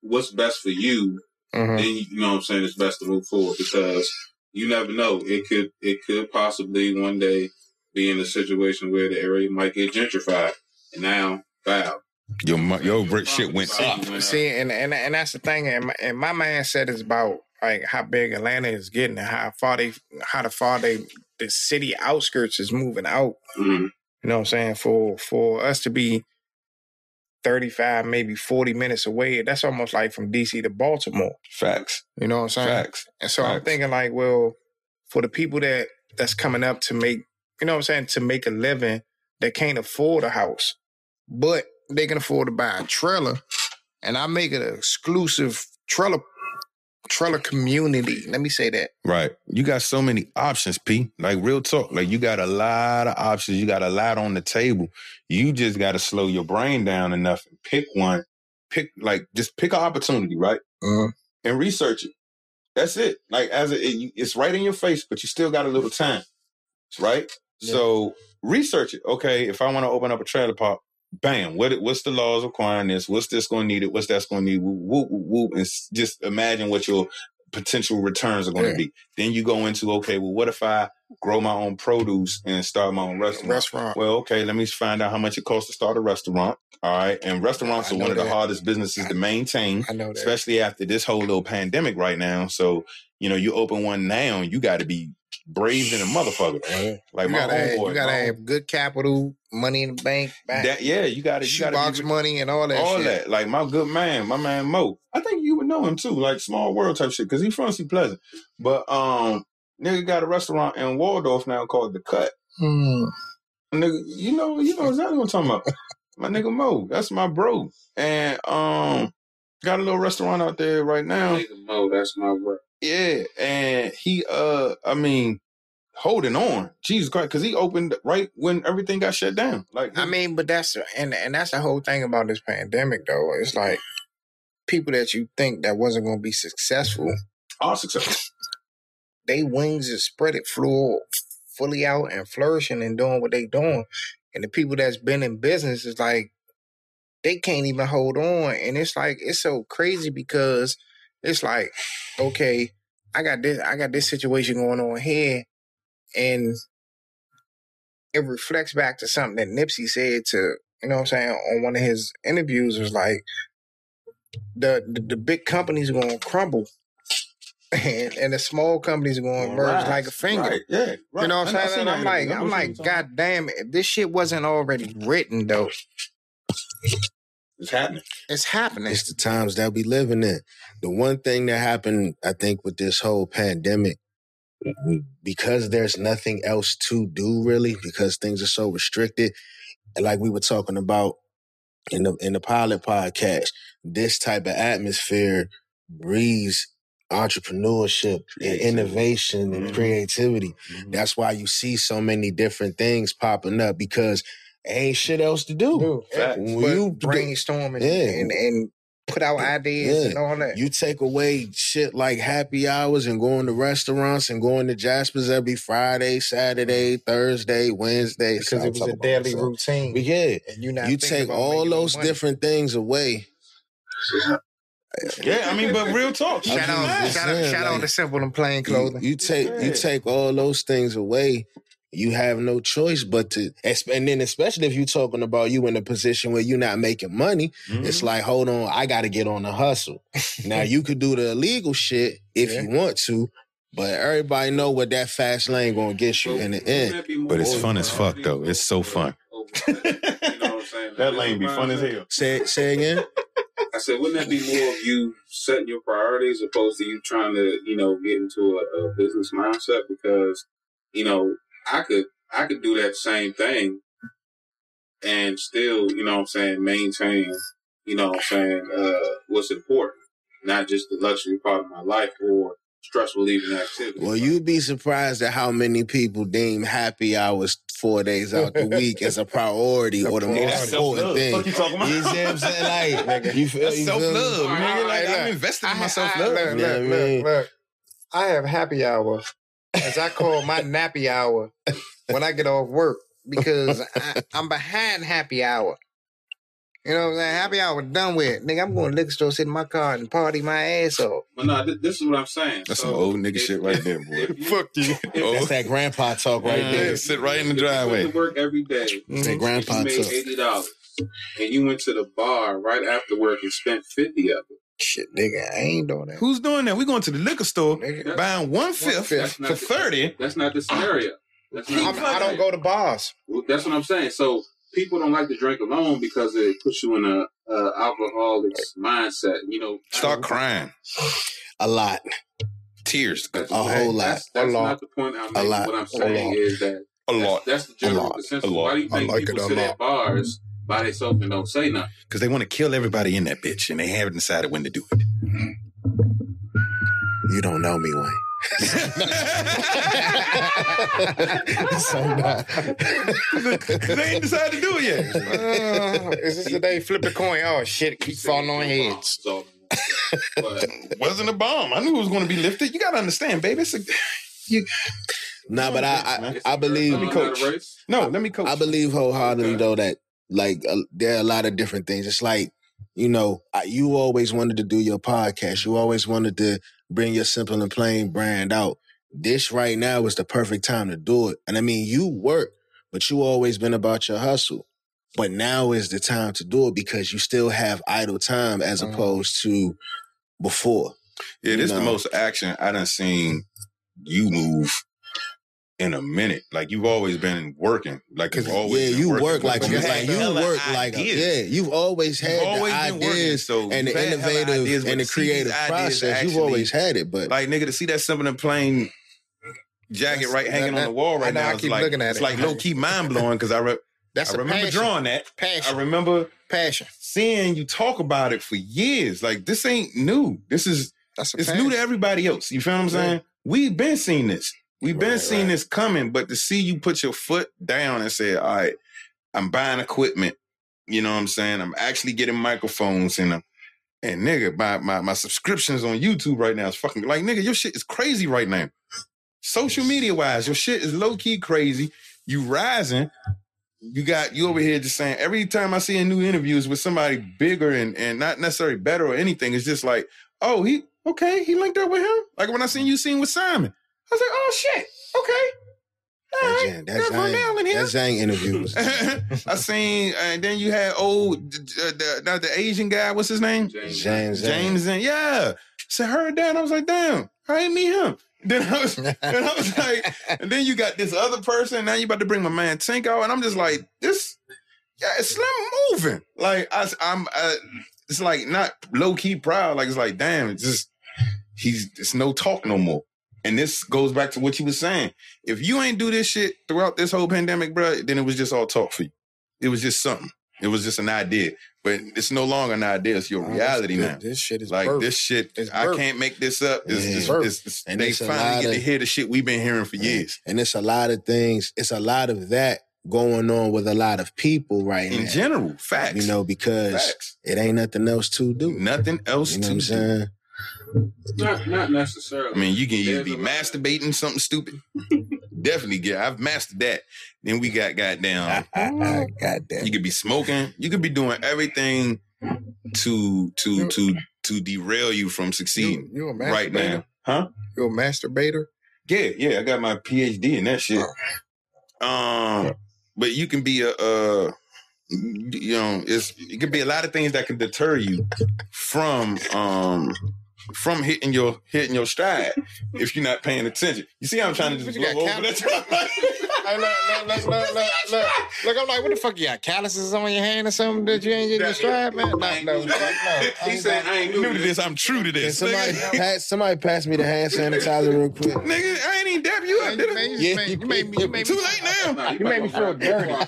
what's best for you, Mhm. then you know what I'm saying it's best to move forward because you never know. It could it could possibly one day be in a situation where the area might get gentrified. And now, wow. Your mo- your rich shit went up. See, and, and and that's the thing. And my, and my mindset is about like how big Atlanta is getting and how far they, how the far they, the city outskirts is moving out. Mhm. You know what I'm saying? For for us to be 35, maybe 40 minutes away, that's almost like from DC to Baltimore. Facts. You know what I'm saying? Facts. And so I'm thinking like, well, for the people that that's coming up to make, you know what I'm saying, to make a living that can't afford a house, but they can afford to buy a trailer, and I make it an exclusive trailer trailer community. Let me say that. Right. You got so many options, P. Like real talk. Like you got a lot of options. You got a lot on the table. You just got to slow your brain down enough and pick one. Pick like just pick an opportunity, right? Mhm. And research it. That's it. Like as a, it, it's right in your face, but you still got a little time, right? Yeah. So research it. Okay, if I want to open up a trailer park, bam. What what's the laws requiring this? What's this going to need it? What's that's going to need? Whoop, whoop, whoop, and just imagine what your potential returns are going to Yeah. be. Then you go into okay, well, what if I grow my own produce and start my own restaurant? Restaurant. Well, okay, let me find out how much it costs to start a restaurant. All right, and restaurants I are one of the hardest businesses to maintain I know that. especially after this whole little pandemic right now. So, you know, you open one now, you got to be brave than a motherfucker. Like you my gotta, have, homeboy. you gotta have good capital, money in the bank, hom- that, yeah, you got to, you got shoebox to money, and all that. all shit. that. Like my good man, my man Mo. I think you would know him too, like small world type shit, because he's from Seat Pleasant. But um, nigga got a restaurant in Waldorf now called The Cut. Hmm. Nigga, you know, you know exactly what I'm talking about. my nigga Mo, that's my bro, and um, got a little restaurant out there right now. Nigga Mo, that's my work. Yeah, and he uh I mean holding on. Jesus Christ, because he opened right when everything got shut down. Like I mean, but that's and and that's the whole thing about this pandemic, though. It's like people that you think that wasn't going to be successful, all successful. they wings is spread it, flew fully out and flourishing and doing what they doing. And the people that's been in business is like they can't even hold on, and it's like it's so crazy because it's like okay, I got this, I got this situation going on here, and it reflects back to something that Nipsey said to you know what I'm saying on one of his interviews was like the the, the big companies are going to crumble. And, and the small companies are going to merge Right, like a finger. Right, yeah. Right. You know what I'm saying? And I'm like. I'm like, God damn, if this shit wasn't already written though. It's happening. it's happening. It's the times that we living in. The one thing that happened, I think, with this whole pandemic, because there's nothing else to do really, because things are so restricted, and like we were talking about in the in the pilot podcast, this type of atmosphere breeds entrepreneurship and innovation and Mhm. creativity. That's why you see so many different things popping up because ain't shit else to do. Dude, Facts. When but you brainstorm and, Yeah. and and put out ideas Yeah. and all that. You take away shit like happy hours and going to restaurants and going to Jasper's every Friday, Saturday, mm-hmm. Thursday, Wednesday. because it was a daily myself. routine. But yeah, and you not you take all those different things away. Yeah, I mean, but real talk. Shout out, just shout out, saying, shout out to simple and plain You, clothing. you take you take all those things away. You have no choice but to. And then especially if you're talking about you in a position where you're not making money, it's Mm-hmm. like, hold on, I got to get on the hustle. now you could do the illegal shit if Yeah. you want to, but everybody know what that fast lane gonna get you in the end. But it's fun as fuck, though. It's so fun. you know what I'm saying? That lane be fun as hell. Say say again. I said, wouldn't that be more of you setting your priorities opposed to you trying to, you know, get into a, a business mindset? Because, you know, I could I could do that same thing and still, you know what I'm saying, maintain, you know what I'm saying, uh, what's important. Not just the luxury part of my life or stress relieving activity. Well, you'd be surprised at how many people deem happy hours four days out the week as a priority or the Hey, most important thing. Fuck you talking about? You see what I'm saying? Like, you feel, That's you self feel me? love, nigga. Like Hey, I'm look, investing in I- I- love. Look, You look, I look, look. I have happy hour, as I call my nappy hour, when I get off work because I, I'm behind happy hour. You know what I'm saying? Happy hour done with. Nigga, I'm going to liquor store, sit in my car and party my ass off. But no, th- this is what I'm saying. That's So, some old nigga if- shit right there, boy. you- Fuck you. if- oh. That's that grandpa talk right Yeah. there. sit right in the if you driveway. went to work every day. Mm-hmm. That and grandpa you made talk. eighty dollars, and you went to the bar right after work and spent fifty of it. Shit, nigga, I ain't doing that. Who's doing that? We going to the liquor store, Nigga. buying one fifth fifth. for thirty. That's not the scenario. That's not. I'm, I don't go to bars. Well, That's what I'm saying. So people don't like to drink alone because it puts you in a uh, alcoholic's mindset. You know, Start crying, A lot. tears, That's, A whole lot. That's, that's A lot. not the point I'm making. lot. What I'm A saying lot. is that a lot, that's the general lot. consensus. A lot. Why do you I think like people it a sit lot. at bars by themselves and don't say nothing? Because they want to kill everybody in that bitch, and they haven't decided when to do it. You don't know me, Wayne. so not. they ain't decided to do it yet. Uh, is this the day flip the coin? Oh shit, keep falling on heads. So, but wasn't a bomb. I knew it was going to be lifted. You got to understand, baby. It's a, Nah, but I I, it's I a believe marathon, not no. Let me coach. I believe wholeheartedly Okay. though that like uh, there are a lot of different things. It's like you know I, you always wanted to do your podcast. You always wanted to bring your simple and plain brand out. This right now is the perfect time to do it. And I mean, you work, but you always been about your hustle. But now is the time to do it because you still have idle time as Mhm. opposed to before. Yeah, this No. the most action I done seen you move in a minute. Like you've always been working. Like you've always yeah, been you working, work like you working. like you hella work like a, yeah. You've always had You've the always been working, ideas so and the had innovative ideas, and the to see these creative process. actually- You've always had it, but Like nigga, to see that simple and plain jacket That's- right hanging that- on the wall I right know, now. I It's keep like looking at it's it. like low key mind blowing because I re- That's I a remember passion. drawing that. Passion. I remember Passion. seeing you talk about it for years. Like this ain't new. This is That's it's passion. new to everybody else. You feel what I'm Yeah. saying? We've been seeing this. We've been Right, seeing right. this coming, but to see you put your foot down and say, "All right, I'm buying equipment." You know what I'm saying? I'm actually getting microphones and I'm, and nigga, my, my my subscriptions on YouTube right now is fucking like nigga, your shit is crazy right now. Social media wise, your shit is low key crazy. You rising. You got you over here just saying every time I see a new interviews with somebody bigger and and not necessarily better or anything, it's just like, oh, he okay, he linked up with him. Like when I seen you seen with Simon, I was like, oh shit, okay. All That's right, Zang. That's got Vernell in here. That's Zang interviews. I seen, and then you had old, uh, the, not the Asian guy. What's his name? James, James James. And yeah, so I heard that. I was like, damn, I ain't meet him. Then I was, and I was like, and then you got this other person. Now you about to bring my man Tank out, and I'm just like, this, yeah, it's slim moving. Like I, am uh, it's like not low key proud. Like it's like, damn, it's just he's it's no talk no more. And this goes back to what you were saying. If you ain't do this shit throughout this whole pandemic, bro, then it was just all talk for you. It was just something. It was just an idea. But it's no longer an idea. It's your Oh, reality now. This shit is Like birth. this shit, It's I can't make this up. It's, Yeah. Birth. it's- it's- And they it's finally get to hear the shit we've been hearing for years. And it's a lot of things. It's a lot of that going on with a lot of people right now. In now. general, facts. You know, because facts. it ain't nothing else to do. Nothing else You know to what I'm do. saying? Not not necessarily. I mean, you can either There's be a lot- masturbating something stupid. Definitely get. I've mastered that. Then we got goddamn. God damn. You could be smoking. You could be doing everything to to to to derail you from You, succeeding you a right masturbator? now. Huh? You a masturbator? Yeah, yeah. I got my PhD in that shit. Oh. Um, but you can be a, uh, you know, it's it could be a lot of things that can deter you from um from hitting your hitting your stride if you're not paying attention. You see, how I'm trying to just blow over that. Hey, look, look, look, look, look, look. Look, I'm like, what the fuck you got? Calluses on your hand or something that you ain't getting your stride, man? No, no, no, no. He said, "I ain't new to this. I'm true to this. somebody Nigga, pass somebody pass me the hand sanitizer real quick? nigga, I ain't even dap you up, did Man, I? you, Yeah, made, you you made me, you made Too late now. You made me feel dirty. My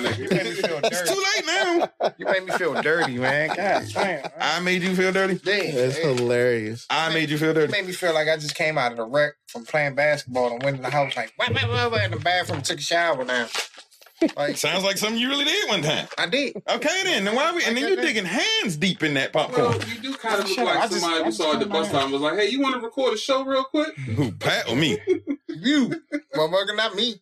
nigga. You made me feel It's dirty. too late now. You made me feel dirty, man. God damn. I made you feel dirty. That's hilarious. I made you feel It dirty. made me feel like I just came out of the wreck from playing basketball and went in the house like, wah, wah, wah, wah, in the bathroom, took a shower now. Like, Sounds like something you really did one time. I did. Okay, then. Then why we? And then you're digging hands deep in that popcorn. Well, you do kind of look Shut. I like just- somebody I we just saw at the turned bus my stop was like, "Hey, you want to record a show real quick?" Who, Pat or me? You. Motherfucker, not me.